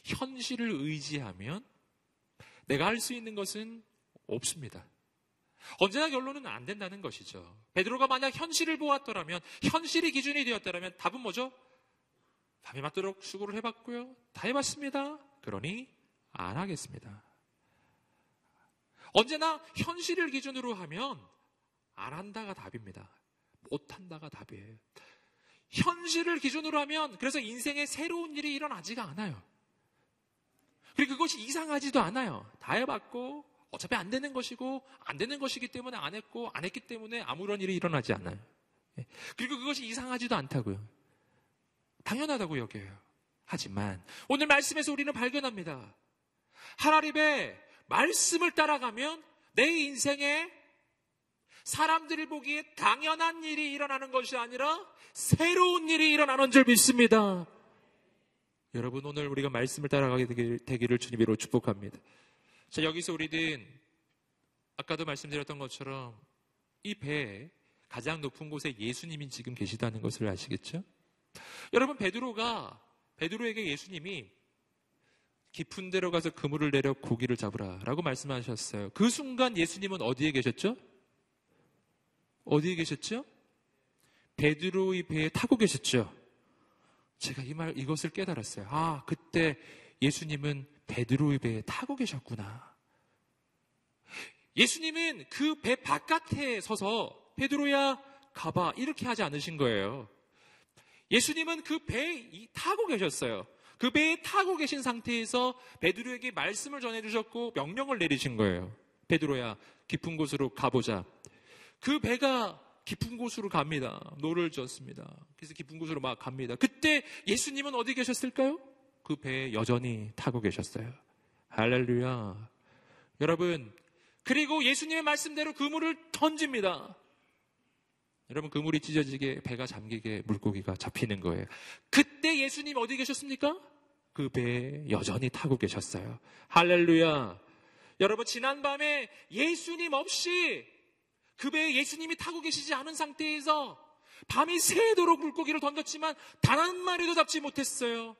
현실을 의지하면 내가 할 수 있는 것은 없습니다. 언제나 결론은 안 된다는 것이죠. 베드로가 만약 현실을 보았더라면, 현실이 기준이 되었더라면 답은 뭐죠? 밤이 맞도록 수고를 해봤고요. 다 해봤습니다. 그러니 안 하겠습니다. 언제나 현실을 기준으로 하면 안 한다가 답입니다. 못 한다가 답이에요. 현실을 기준으로 하면 그래서 인생에 새로운 일이 일어나지가 않아요. 그리고 그것이 이상하지도 않아요. 다 해봤고 어차피 안 되는 것이고 안 되는 것이기 때문에 안 했고 안 했기 때문에 아무런 일이 일어나지 않아요. 예. 그리고 그것이 이상하지도 않다고요. 당연하다고 여겨요. 하지만 오늘 말씀에서 우리는 발견합니다. 하나님의 말씀을 따라가면 내 인생에 사람들이 보기에 당연한 일이 일어나는 것이 아니라 새로운 일이 일어나는 줄 믿습니다. 여러분 오늘 우리가 말씀을 따라가게 되기를 주님으로 축복합니다. 자 여기서 우리는 아까도 말씀드렸던 것처럼 이 배에 가장 높은 곳에 예수님이 지금 계시다는 것을 아시겠죠? 여러분 베드로가 베드로에게 예수님이 깊은 데로 가서 그물을 내려 고기를 잡으라라고 말씀하셨어요. 그 순간 예수님은 어디에 계셨죠? 어디에 계셨죠? 베드로의 배에 타고 계셨죠. 제가 이 말 이것을 깨달았어요. 아, 그때 예수님은 베드로의 배에 타고 계셨구나. 예수님은 그 배 바깥에 서서 베드로야 가봐 이렇게 하지 않으신 거예요. 예수님은 그 배에 타고 계셨어요. 그 배에 타고 계신 상태에서 베드로에게 말씀을 전해 주셨고 명령을 내리신 거예요. 베드로야 깊은 곳으로 가보자. 그 배가 깊은 곳으로 갑니다. 노를 저었습니다. 그래서 깊은 곳으로 막 갑니다. 그때 예수님은 어디 계셨을까요? 그 배에 여전히 타고 계셨어요. 할렐루야. 여러분, 그리고 예수님의 말씀대로 그물을 던집니다. 여러분 그물이 찢어지게 배가 잠기게 물고기가 잡히는 거예요. 그때 예수님 어디 계셨습니까? 그 배에 여전히 타고 계셨어요. 할렐루야. 여러분 지난밤에 예수님 없이 그 배에 예수님이 타고 계시지 않은 상태에서 밤이 새도록 물고기를 던졌지만 단 한 마리도 잡지 못했어요.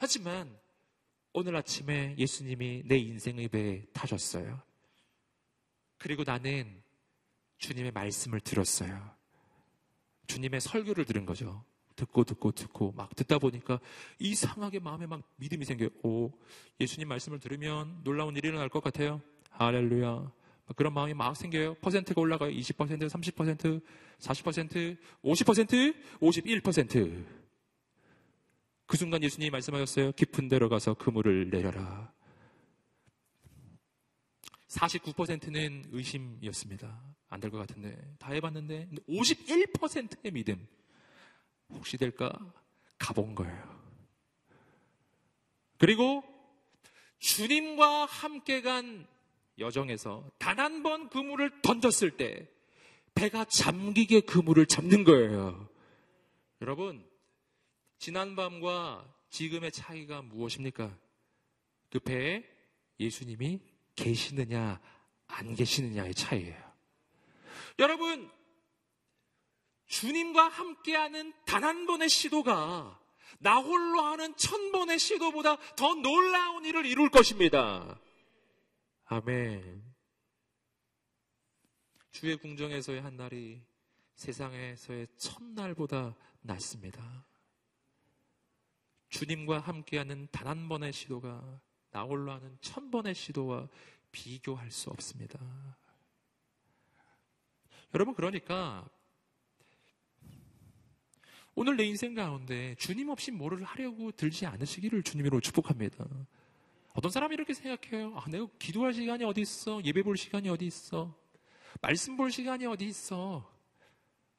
하지만 오늘 아침에 예수님이 내 인생의 배에 타셨어요. 그리고 나는 주님의 말씀을 들었어요. 주님의 설교를 들은 거죠. 듣고 듣고 듣고 막 듣다 보니까 이상하게 마음에 막 믿음이 생겨요. 오, 예수님 말씀을 들으면 놀라운 일이 일어날 것 같아요. 할렐루야. 그런 마음이 막 생겨요. 퍼센트가 올라가요. 20%, 30%, 40%, 50%, 51%. 그 순간 예수님이 말씀하셨어요. 깊은 데로 가서 그물을 내려라. 49%는 의심이었습니다. 안 될 것 같은데. 다 해봤는데 51%의 믿음. 혹시 될까? 가본 거예요. 그리고 주님과 함께 간 여정에서 단 한 번 그물을 던졌을 때 배가 잠기게 그물을 잡는 거예요. 여러분, 지난밤과 지금의 차이가 무엇입니까? 그 배에 예수님이 계시느냐, 안 계시느냐의 차이예요. 여러분, 주님과 함께하는 단 한 번의 시도가 나 홀로 하는 천 번의 시도보다 더 놀라운 일을 이룰 것입니다. 아멘. 주의 궁정에서의 한 날이 세상에서의 첫날보다 낫습니다. 주님과 함께하는 단 한 번의 시도가 나 홀로 하는 천 번의 시도와 비교할 수 없습니다. 여러분, 그러니까 오늘 내 인생 가운데 주님 없이 뭐를 하려고 들지 않으시기를 주님으로 축복합니다. 어떤 사람이 이렇게 생각해요. 아, 내가 기도할 시간이 어디 있어? 예배 볼 시간이 어디 있어? 말씀 볼 시간이 어디 있어?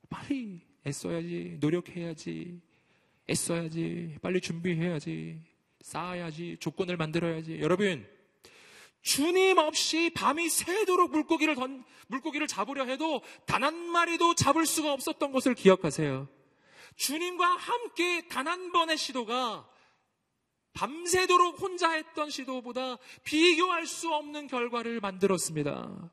빨리 애써야지, 노력해야지, 애써야지, 빨리 준비해야지, 쌓아야지, 조건을 만들어야지. 여러분, 주님 없이 밤이 새도록 물고기를 던, 물고기를 잡으려 해도 단 한 마리도 잡을 수가 없었던 것을 기억하세요. 주님과 함께 단 한 번의 시도가 밤새도록 혼자 했던 시도보다 비교할 수 없는 결과를 만들었습니다.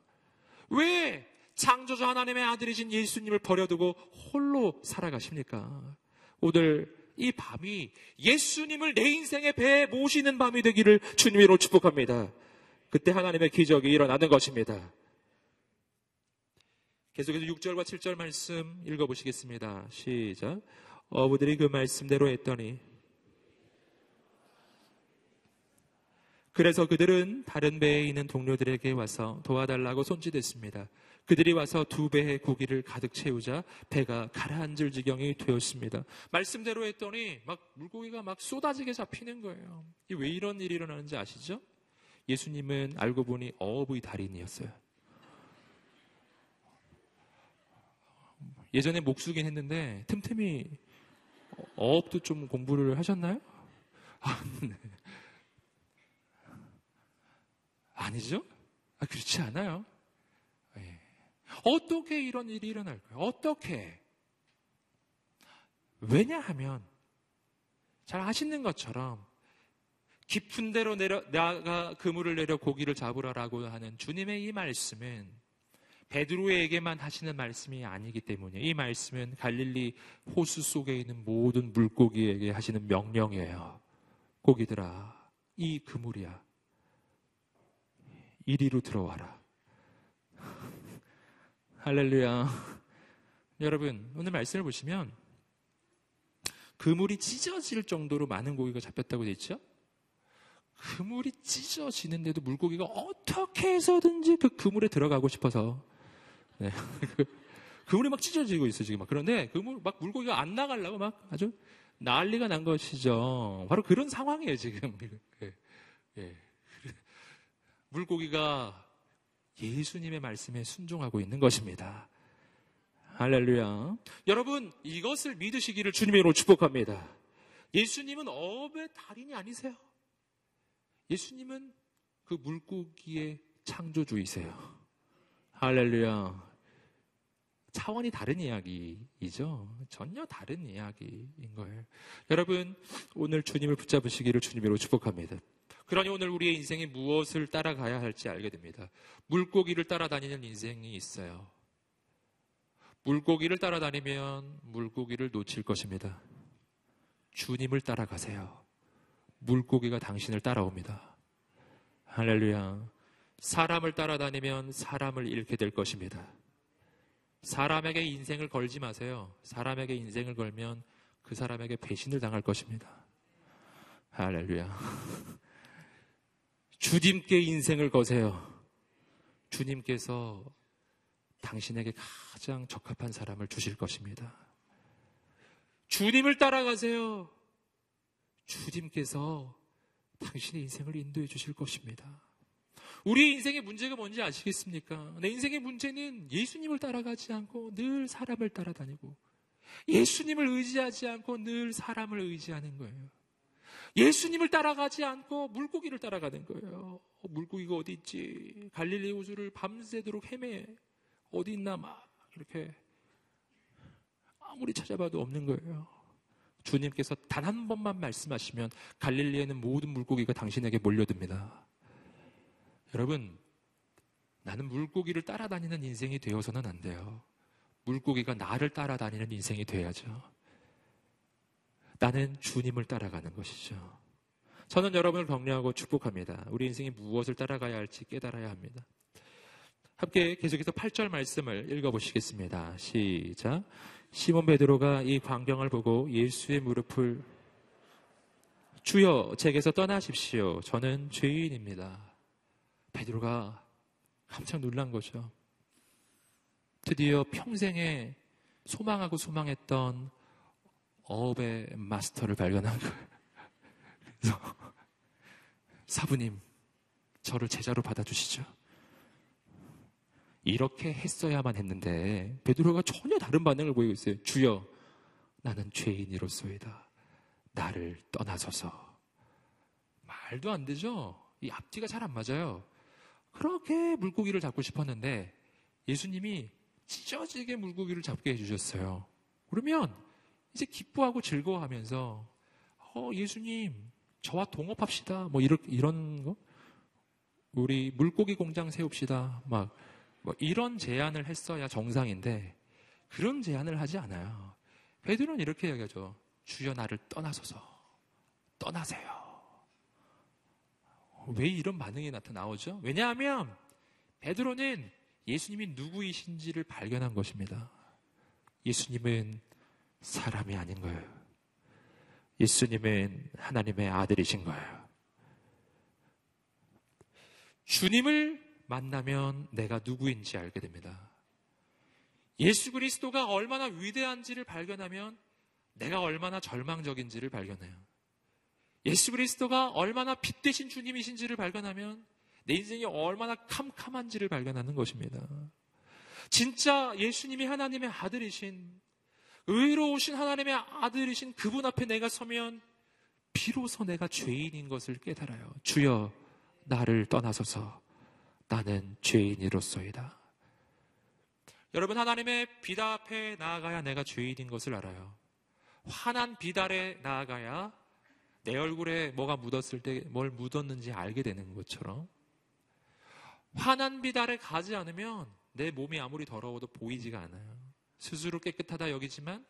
왜 창조주 하나님의 아들이신 예수님을 버려두고 홀로 살아가십니까? 오늘 이 밤이 예수님을 내 인생의 배에 모시는 밤이 되기를 주님으로 축복합니다. 그때 하나님의 기적이 일어나는 것입니다. 계속해서 6절과 7절 말씀 읽어보시겠습니다. 시작. 어부들이 그 말씀대로 했더니 그래서 그들은 다른 배에 있는 동료들에게 와서 도와달라고 손짓했습니다. 그들이 와서 두 배의 고기를 가득 채우자 배가 가라앉을 지경이 되었습니다. 말씀대로 했더니 막 물고기가 막 쏟아지게 잡히는 거예요. 왜 이런 일이 일어나는지 아시죠? 예수님은 알고 보니 어업의 달인이었어요. 예전에 목수긴 했는데 틈틈이 어업도 좀 공부를 하셨나요? 아, 네. 아니죠? 아, 그렇지 않아요. 네. 어떻게 이런 일이 일어날까요? 어떻게? 왜냐하면 잘 아시는 것처럼 깊은 데로 내려 나가 그물을 내려 고기를 잡으라라고 하는 주님의 이 말씀은 베드로에게만 하시는 말씀이 아니기 때문에 이 말씀은 갈릴리 호수 속에 있는 모든 물고기에게 하시는 명령이에요. 고기들아, 이 그물이야. 이리로 들어와라. 할렐루야. 여러분, 오늘 말씀을 보시면 그물이 찢어질 정도로 많은 고기가 잡혔다고 되어 있죠? 그물이 찢어지는데도 물고기가 어떻게 해서든지 그 그물에 들어가고 싶어서 네. 그 그물이 막 찢어지고 있어 지금 막 그런데 그물 막 물고기가 안 나가려고 막 아주 난리가 난 것이죠. 바로 그런 상황이에요 지금. 예. 예. 물고기가 예수님의 말씀에 순종하고 있는 것입니다. 할렐루야. 여러분 이것을 믿으시기를 주님으로 축복합니다. 예수님은 어업의 달인이 아니세요. 예수님은 그 물고기의 창조주이세요. 할렐루야. 차원이 다른 이야기이죠. 전혀 다른 이야기인 거예요. 여러분, 오늘 주님을 붙잡으시기를 주님으로 축복합니다. 그러니 오늘 우리의 인생이 무엇을 따라가야 할지 알게 됩니다. 물고기를 따라다니는 인생이 있어요. 물고기를 따라다니면 물고기를 놓칠 것입니다. 주님을 따라가세요. 물고기가 당신을 따라옵니다. 할렐루야. 사람을 따라다니면 사람을 잃게 될 것입니다. 사람에게 인생을 걸지 마세요. 사람에게 인생을 걸면 그 사람에게 배신을 당할 것입니다. 할렐루야. 주님께 인생을 거세요. 주님께서 당신에게 가장 적합한 사람을 주실 것입니다. 주님을 따라가세요. 주님께서 당신의 인생을 인도해 주실 것입니다. 우리의 인생의 문제가 뭔지 아시겠습니까? 내 인생의 문제는 예수님을 따라가지 않고 늘 사람을 따라다니고 예수님을 의지하지 않고 늘 사람을 의지하는 거예요. 예수님을 따라가지 않고 물고기를 따라가는 거예요. 어, 물고기가 어디 있지? 갈릴리 호수를 밤새도록 헤매. 어디 있나 막 이렇게 아무리 찾아봐도 없는 거예요. 주님께서 단 한 번만 말씀하시면 갈릴리에는 모든 물고기가 당신에게 몰려듭니다. 여러분, 나는 물고기를 따라다니는 인생이 되어서는 안 돼요. 물고기가 나를 따라다니는 인생이 돼야죠. 나는 주님을 따라가는 것이죠. 저는 여러분을 격려하고 축복합니다. 우리 인생이 무엇을 따라가야 할지 깨달아야 합니다. 함께 계속해서 8절 말씀을 읽어보시겠습니다. 시작. 시몬 베드로가 이 광경을 보고 예수의 무릎을 주여 제게서 떠나십시오. 저는 죄인입니다. 베드로가 깜짝 놀란 거죠. 드디어 평생에 소망하고 소망했던 어업의 마스터를 발견한 거예요. 그래서 사부님, 저를 제자로 받아주시죠. 이렇게 했어야만 했는데 베드로가 전혀 다른 반응을 보이고 있어요. 주여, 나는 죄인이로소이다. 나를 떠나서서. 말도 안 되죠? 이 앞뒤가 잘 안 맞아요. 그렇게 물고기를 잡고 싶었는데 예수님이 찢어지게 물고기를 잡게 해주셨어요. 그러면 이제 기뻐하고 즐거워하면서 어, 예수님 저와 동업합시다. 뭐 이런 이런 거 우리 물고기 공장 세웁시다. 막 뭐 이런 제안을 했어야 정상인데 그런 제안을 하지 않아요. 베드로는 이렇게 얘기하죠. 주여 나를 떠나소서 떠나세요. 왜 이런 반응이 나타나오죠? 왜냐하면 베드로는 예수님이 누구이신지를 발견한 것입니다. 예수님은 사람이 아닌 거예요. 예수님은 하나님의 아들이신 거예요. 주님을 만나면 내가 누구인지 알게 됩니다. 예수 그리스도가 얼마나 위대한지를 발견하면 내가 얼마나 절망적인지를 발견해요. 예수 그리스도가 얼마나 빛 대신 주님이신지를 발견하면 내 인생이 얼마나 캄캄한지를 발견하는 것입니다. 진짜 예수님이 하나님의 아들이신 의로우신 하나님의 아들이신 그분 앞에 내가 서면 비로소 내가 죄인인 것을 깨달아요. 주여 나를 떠나소서 나는 죄인이로소이다. 여러분 하나님의 비다 앞에 나아가야 내가 죄인인 것을 알아요. 환한 비달에 나아가야 내 얼굴에 뭐가 묻었을 때 뭘 묻었는지 알게 되는 것처럼 환한 비달에 가지 않으면 내 몸이 아무리 더러워도 보이지가 않아요. 스스로 깨끗하다 여기지만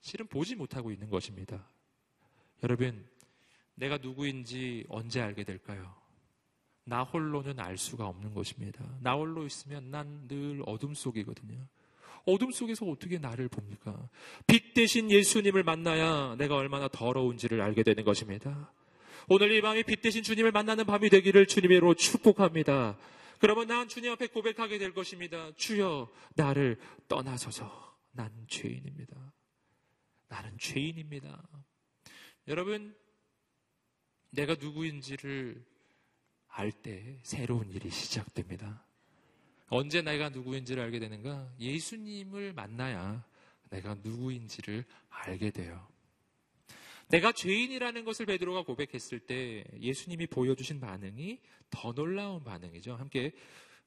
실은 보지 못하고 있는 것입니다. 여러분, 내가 누구인지 언제 알게 될까요? 나 홀로는 알 수가 없는 것입니다. 나 홀로 있으면 난 늘 어둠 속이거든요. 어둠 속에서 어떻게 나를 봅니까? 빛 대신 예수님을 만나야 내가 얼마나 더러운지를 알게 되는 것입니다. 오늘 이 밤이 빛 대신 주님을 만나는 밤이 되기를 주님으로 축복합니다. 그러면 난 주님 앞에 고백하게 될 것입니다. 주여, 나를 떠나소서. 난 죄인입니다. 나는 죄인입니다. 여러분, 내가 누구인지를 알 때 새로운 일이 시작됩니다. 언제 내가 누구인지를 알게 되는가? 예수님을 만나야 내가 누구인지를 알게 돼요. 내가 죄인이라는 것을 베드로가 고백했을 때 예수님이 보여주신 반응이 더 놀라운 반응이죠. 함께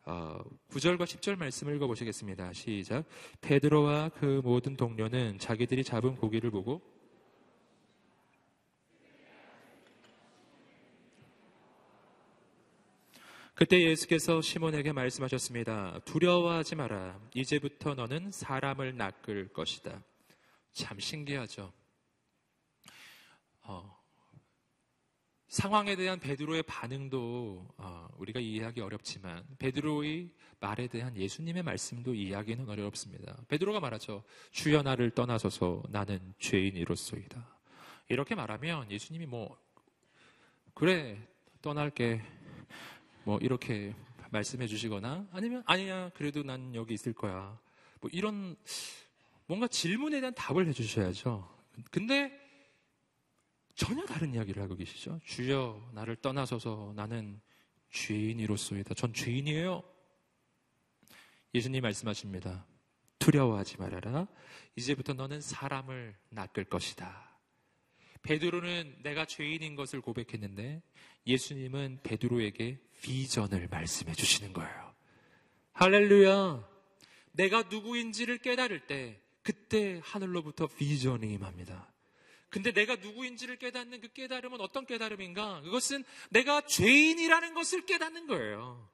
9절과 어, 10절 말씀을 읽어보시겠습니다. 시작. 베드로와 그 모든 동료는 자기들이 잡은 고기를 보고 그때 예수께서 시몬에게 말씀하셨습니다. 두려워하지 마라. 이제부터 너는 사람을 낚을 것이다. 참 신기하죠. 어, 상황에 대한 베드로의 반응도 어, 우리가 이해하기 어렵지만 베드로의 말에 대한 예수님의 말씀도 이해하기는 어렵습니다. 베드로가 말하죠. 주여 나를 떠나서서 나는 죄인이로소이다. 이렇게 말하면 예수님이 뭐 그래 떠날게 뭐 이렇게 말씀해 주시거나 아니면 아니야 그래도 난 여기 있을 거야. 뭐 이런 뭔가 질문에 대한 답을 해 주셔야죠. 근데 전혀 다른 이야기를 하고 계시죠. 주여 나를 떠나서서 나는 죄인이로소이다. 전 죄인이에요. 예수님 말씀하십니다. 두려워하지 말아라. 이제부터 너는 사람을 낚을 것이다. 베드로는 내가 죄인인 것을 고백했는데 예수님은 베드로에게 비전을 말씀해 주시는 거예요. 할렐루야. 내가 누구인지를 깨달을 때 그때 하늘로부터 비전이 임합니다. 근데 내가 누구인지를 깨닫는 그 깨달음은 어떤 깨달음인가? 그것은 내가 죄인이라는 것을 깨닫는 거예요.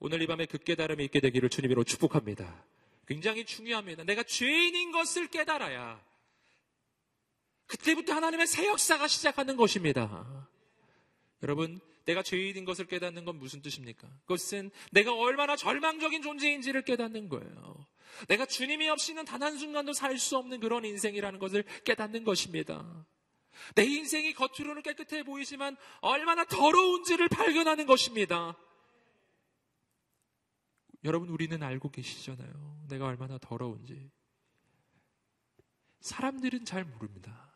오늘 이 밤에 그 깨달음이 있게 되기를 주님으로 축복합니다. 굉장히 중요합니다. 내가 죄인인 것을 깨달아야 그때부터 하나님의 새 역사가 시작하는 것입니다. 여러분, 내가 죄인인 것을 깨닫는 건 무슨 뜻입니까? 그것은 내가 얼마나 절망적인 존재인지를 깨닫는 거예요. 내가 주님이 없이는 단 한순간도 살 수 없는 그런 인생이라는 것을 깨닫는 것입니다. 내 인생이 겉으로는 깨끗해 보이지만 얼마나 더러운지를 발견하는 것입니다. 여러분, 우리는 알고 계시잖아요. 내가 얼마나 더러운지. 사람들은 잘 모릅니다.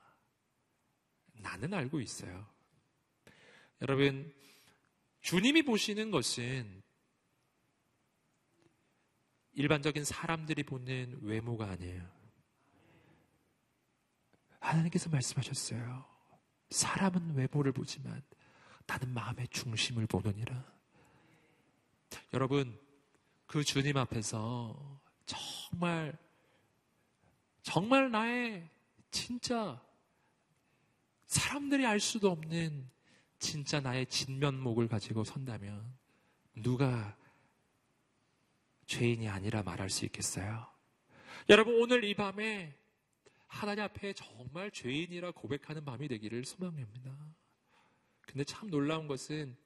나는 알고 있어요. 여러분, 주님이 보시는 것은 일반적인 사람들이 보는 외모가 아니에요. 하나님께서 말씀하셨어요. 사람은 외모를 보지만 나는 마음의 중심을 보느니라. 여러분, 그 주님 앞에서 정말, 정말 나의 진짜 사람들이 알 수도 없는 진짜 나의 진면목을 가지고 선다면 누가 죄인이 아니라 말할 수 있겠어요? 여러분, 오늘 이 밤에 하나님 앞에 정말 죄인이라 고백하는 밤이 되기를 소망합니다. 근데 참 놀라운 것은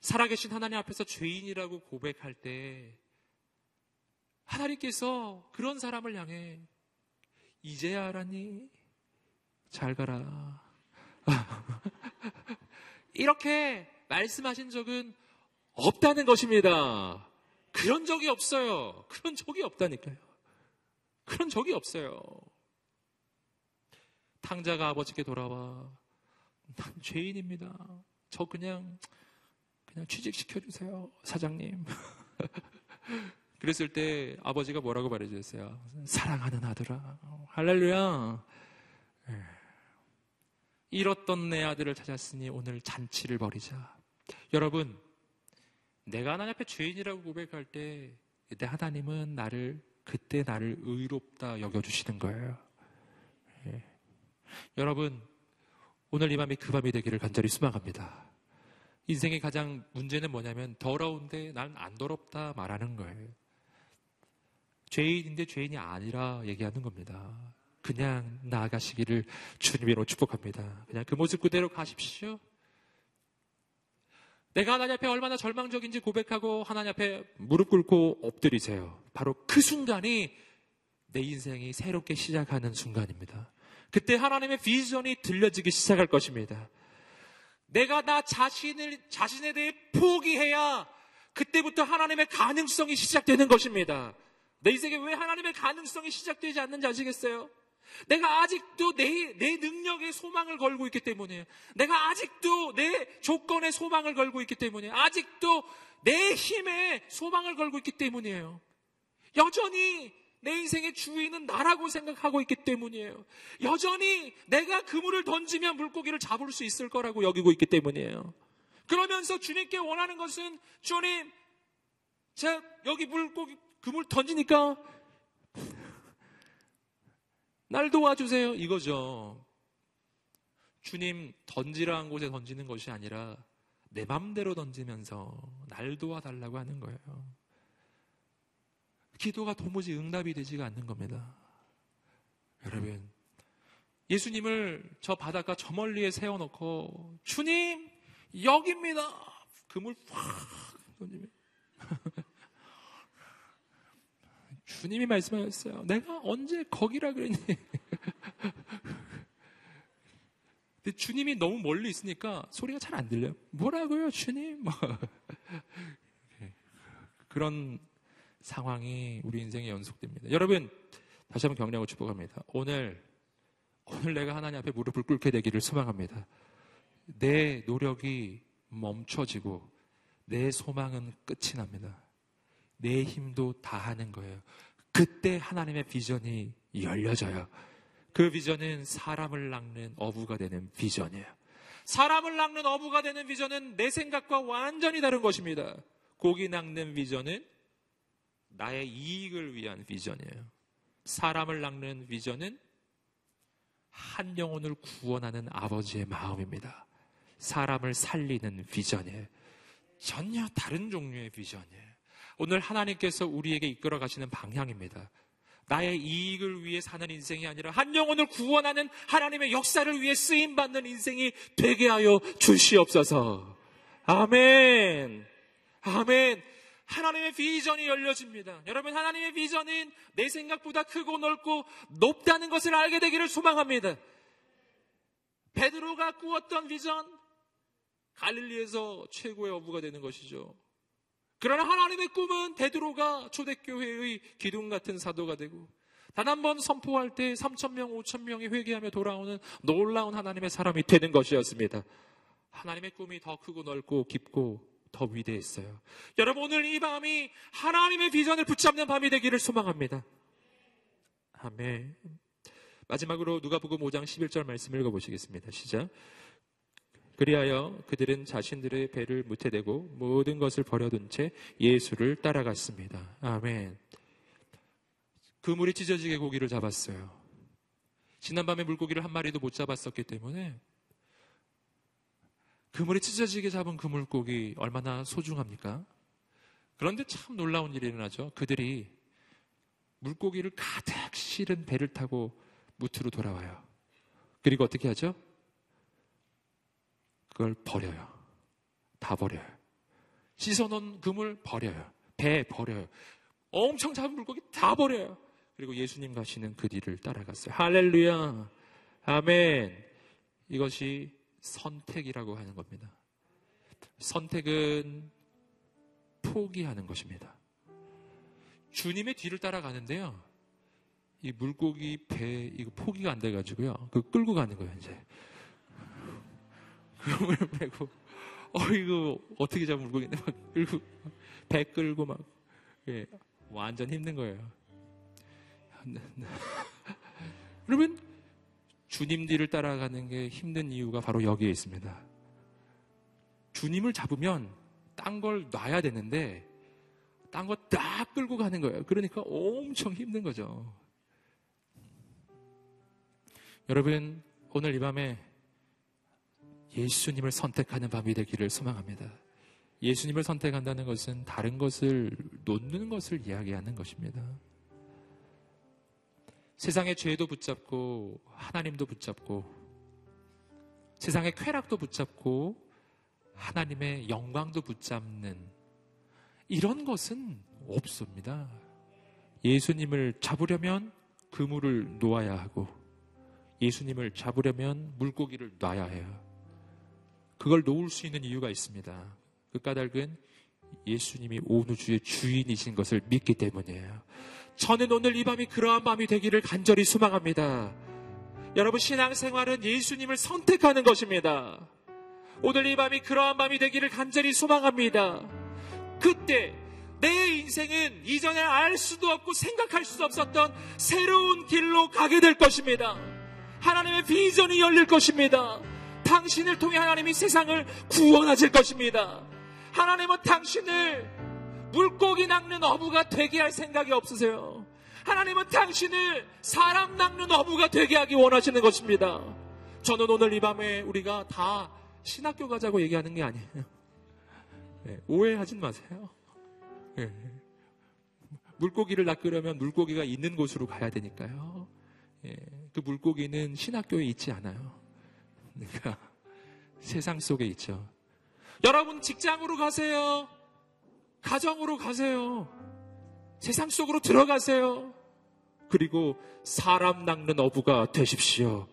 살아계신 하나님 앞에서 죄인이라고 고백할 때 하나님께서 그런 사람을 향해 이제야 알았니? 잘 가라. 이렇게 말씀하신 적은 없다는 것입니다. 그런 적이 없어요. 그런 적이 없다니까요. 그런 적이 없어요. 탕자가 아버지께 돌아와. 난 죄인입니다. 저 그냥, 그냥 취직시켜주세요. 사장님. 그랬을 때 아버지가 뭐라고 말해주셨어요? 사랑하는 아들아. 할렐루야. 예. 잃었던 내 아들을 찾았으니 오늘 잔치를 벌이자. 여러분, 내가 하나님 앞에 죄인이라고 고백할 때, 그때 하나님은 나를, 그때 나를 의롭다 여겨주시는 거예요. 예. 여러분, 오늘 이 밤이 그 밤이 되기를 간절히 소망합니다. 인생의 가장 문제는 뭐냐면 더러운데 난 안 더럽다 말하는 거예요. 죄인인데 죄인이 아니라 얘기하는 겁니다. 그냥 나아가시기를 주님으로 축복합니다. 그냥 그 모습 그대로 가십시오. 내가 하나님 앞에 얼마나 절망적인지 고백하고 하나님 앞에 무릎 꿇고 엎드리세요. 바로 그 순간이 내 인생이 새롭게 시작하는 순간입니다. 그때 하나님의 비전이 들려지기 시작할 것입니다. 내가 나 자신을, 자신에 대해 포기해야 그때부터 하나님의 가능성이 시작되는 것입니다. 내 인생에 왜 하나님의 가능성이 시작되지 않는지 아시겠어요? 내가 아직도 내, 내 능력에 소망을 걸고 있기 때문에, 내가 아직도 내 조건에 소망을 걸고 있기 때문에, 아직도 내 힘에 소망을 걸고 있기 때문이에요. 여전히 내 인생의 주인은 나라고 생각하고 있기 때문이에요. 여전히 내가 그물을 던지면 물고기를 잡을 수 있을 거라고 여기고 있기 때문이에요. 그러면서 주님께 원하는 것은 주님, 제가 여기 물고기 그물 던지니까 날 도와주세요. 이거죠. 주님 던지라 한 곳에 던지는 것이 아니라 내 맘대로 던지면서 날 도와달라고 하는 거예요. 기도가 도무지 응답이 되지가 않는 겁니다. 여러분, 예수님을 저 바닷가 저 멀리에 세워놓고 주님 여기입니다. 그물 확 던지면 주님이 말씀하셨어요. 내가 언제 거기라 그랬니? 근데 주님이 너무 멀리 있으니까 소리가 잘 안 들려요. 뭐라고요, 주님? 뭐. 그런 상황이 우리 인생에 연속됩니다. 여러분, 다시 한번 격려하고 축복합니다. 오늘, 오늘 내가 하나님 앞에 무릎을 꿇게 되기를 소망합니다. 내 노력이 멈춰지고 내 소망은 끝이 납니다. 내 힘도 다하는 거예요. 그때 하나님의 비전이 열려져요. 그 비전은 사람을 낚는 어부가 되는 비전이에요. 사람을 낚는 어부가 되는 비전은 내 생각과 완전히 다른 것입니다. 고기 낚는 비전은 나의 이익을 위한 비전이에요. 사람을 낚는 비전은 한 영혼을 구원하는 아버지의 마음입니다. 사람을 살리는 비전이에요. 전혀 다른 종류의 비전이에요. 오늘 하나님께서 우리에게 이끌어 가시는 방향입니다. 나의 이익을 위해 사는 인생이 아니라 한 영혼을 구원하는 하나님의 역사를 위해 쓰임 받는 인생이 되게 하여 주시옵소서. 아멘. 아멘. 하나님의 비전이 열려집니다. 여러분, 하나님의 비전은 내 생각보다 크고 넓고 높다는 것을 알게 되기를 소망합니다. 베드로가 꾸었던 비전, 갈릴리에서 최고의 어부가 되는 것이죠. 그러나 하나님의 꿈은 베드로가 초대교회의 기둥 같은 사도가 되고 단 한 번 선포할 때 3천 명, 5천 명이 회개하며 돌아오는 놀라운 하나님의 사람이 되는 것이었습니다. 하나님의 꿈이 더 크고 넓고 깊고 더 위대했어요. 여러분 오늘 이 밤이 하나님의 비전을 붙잡는 밤이 되기를 소망합니다. 아멘. 마지막으로 누가복음 5장 11절 말씀 읽어보시겠습니다. 시작. 그리하여 그들은 자신들의 배를 무태대고 모든 것을 버려둔 채 예수를 따라갔습니다. 아멘. 그물이 찢어지게 고기를 잡았어요. 지난밤에 물고기를 한 마리도 못 잡았었기 때문에 그물이 찢어지게 잡은 그 물고기 얼마나 소중합니까? 그런데 참 놀라운 일이 일어나죠. 그들이 물고기를 가득 실은 배를 타고 무트로 돌아와요. 그리고 어떻게 하죠? 그걸 버려요. 다 버려요. 씻어놓은 그물 버려요. 배 버려요. 엄청 작은 물고기 다 버려요. 그리고 예수님 가시는 그 뒤를 따라갔어요. 할렐루야. 아멘. 이것이 선택이라고 하는 겁니다. 선택은 포기하는 것입니다. 주님의 뒤를 따라가는데요. 이 물고기 배 이거 포기가 안 돼가지고요. 그 끌고 가는 거예요 이제. 그걸 메고 어 이거 어떻게 잡은 물고기인데 막 끌고 배 끌고 막 예, 완전 힘든 거예요. 그러면 주님 뒤를 따라가는 게 힘든 이유가 바로 여기에 있습니다. 주님을 잡으면 딴 걸 놔야 되는데 딴거딱 끌고 가는 거예요. 그러니까 엄청 힘든 거죠. 여러분, 오늘 이 밤에 예수님을 선택하는 밤이 되기를 소망합니다. 예수님을 선택한다는 것은 다른 것을 놓는 것을 이야기하는 것입니다. 세상의 죄도 붙잡고 하나님도 붙잡고 세상의 쾌락도 붙잡고 하나님의 영광도 붙잡는 이런 것은 없습니다. 예수님을 잡으려면 그물을 놓아야 하고 예수님을 잡으려면 물고기를 놔야 해요. 그걸 놓을 수 있는 이유가 있습니다. 그 까닭은 예수님이 온 우주의 주인이신 것을 믿기 때문이에요. 저는 오늘 이 밤이 그러한 밤이 되기를 간절히 소망합니다. 여러분 신앙생활은 예수님을 선택하는 것입니다. 오늘 이 밤이 그러한 밤이 되기를 간절히 소망합니다. 그때 내 인생은 이전에 알 수도 없고 생각할 수도 없었던 새로운 길로 가게 될 것입니다. 하나님의 비전이 열릴 것입니다. 당신을 통해 하나님이 세상을 구원하실 것입니다. 하나님은 당신을 물고기 낚는 어부가 되게 할 생각이 없으세요. 하나님은 당신을 사람 낚는 어부가 되게 하기 원하시는 것입니다. 저는 오늘 이 밤에 우리가 다 신학교 가자고 얘기하는 게 아니에요. 네, 오해하진 마세요. 네. 물고기를 낚으려면 물고기가 있는 곳으로 가야 되니까요. 예, 그 물고기는 신학교에 있지 않아요. 그러니까 세상 속에 있죠. 여러분 직장으로 가세요. 가정으로 가세요. 세상 속으로 들어가세요. 그리고 사람 낚는 어부가 되십시오.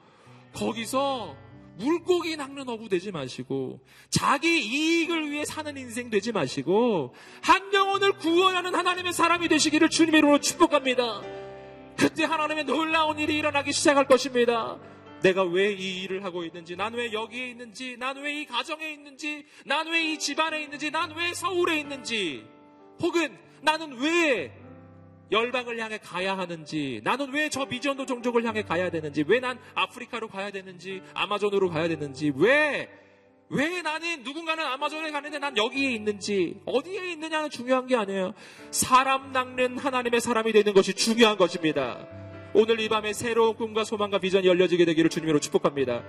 거기서 물고기 낚는 어부 되지 마시고 자기 이익을 위해 사는 인생 되지 마시고 한 영혼을 구원하는 하나님의 사람이 되시기를 주님의 이름으로 축복합니다. 그때 하나님의 놀라운 일이 일어나기 시작할 것입니다. 내가 왜 이 일을 하고 있는지, 난 왜 여기에 있는지, 난 왜 이 가정에 있는지, 난 왜 이 집안에 있는지, 난 왜 서울에 있는지, 혹은 나는 왜 열방을 향해 가야 하는지, 나는 왜 저 미전도 종족을 향해 가야 되는지, 왜 난 아프리카로 가야 되는지, 아마존으로 가야 되는지, 왜 왜 나는 누군가는 아마존에 가는데 난 여기에 있는지 어디에 있느냐는 중요한 게 아니에요. 사람 낚는 하나님의 사람이 되는 것이 중요한 것입니다. 오늘 이 밤에 새로운 꿈과 소망과 비전이 열려지게 되기를 주님으로 축복합니다.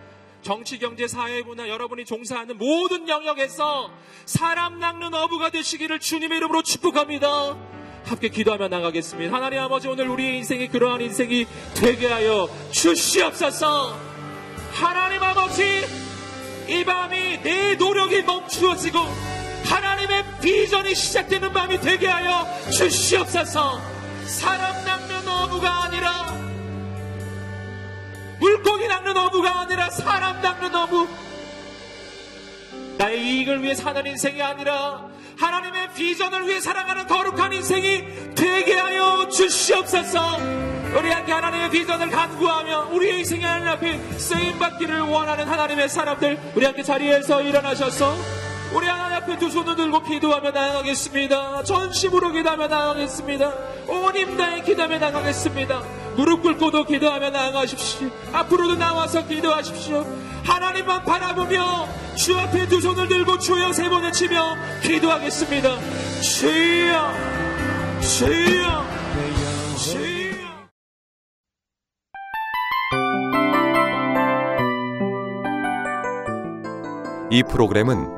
정치, 경제, 사회, 문화 여러분이 종사하는 모든 영역에서 사람 낚는 어부가 되시기를 주님의 이름으로 축복합니다. 함께 기도하며 나가겠습니다. 하나님 아버지 오늘 우리의 인생이 그러한 인생이 되게 하여 주시옵소서. 하나님 아버지 이 밤이 내 노력이 멈추어지고 하나님의 비전이 시작되는 밤이 되게 하여 주시옵소서 사람 낚는 어부가 아니라 물고기 낚는 어부가 아니라 사람 낚는 어부. 나의 이익을 위해 사는 인생이 아니라 하나님의 비전을 위해 살아가는 거룩한 인생이 되게 하여 주시옵소서. 우리 함께 하나님의 비전을 간구하며 우리의 인생의 하나님 앞에 쓰임받기를 원하는 하나님의 사람들 우리 함께 자리에서 일어나셔서 우리 하나님 앞에 두 손을 들고 기도하며 나아가겠습니다. 전심으로 기도하며 나아가겠습니다. 온 힘다해 기도하며 나아가겠습니다. 무릎 꿇고도 기도하며 나아가십시오. 앞으로도 나와서 기도하십시오. 하나님만 바라보며 주 앞에 두 손을 들고 주여 세 번을 치며 기도하겠습니다. 주여, 주여, 주여. 이 프로그램은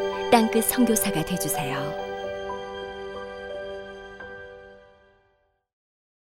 땅끝 선교사가 되주세요.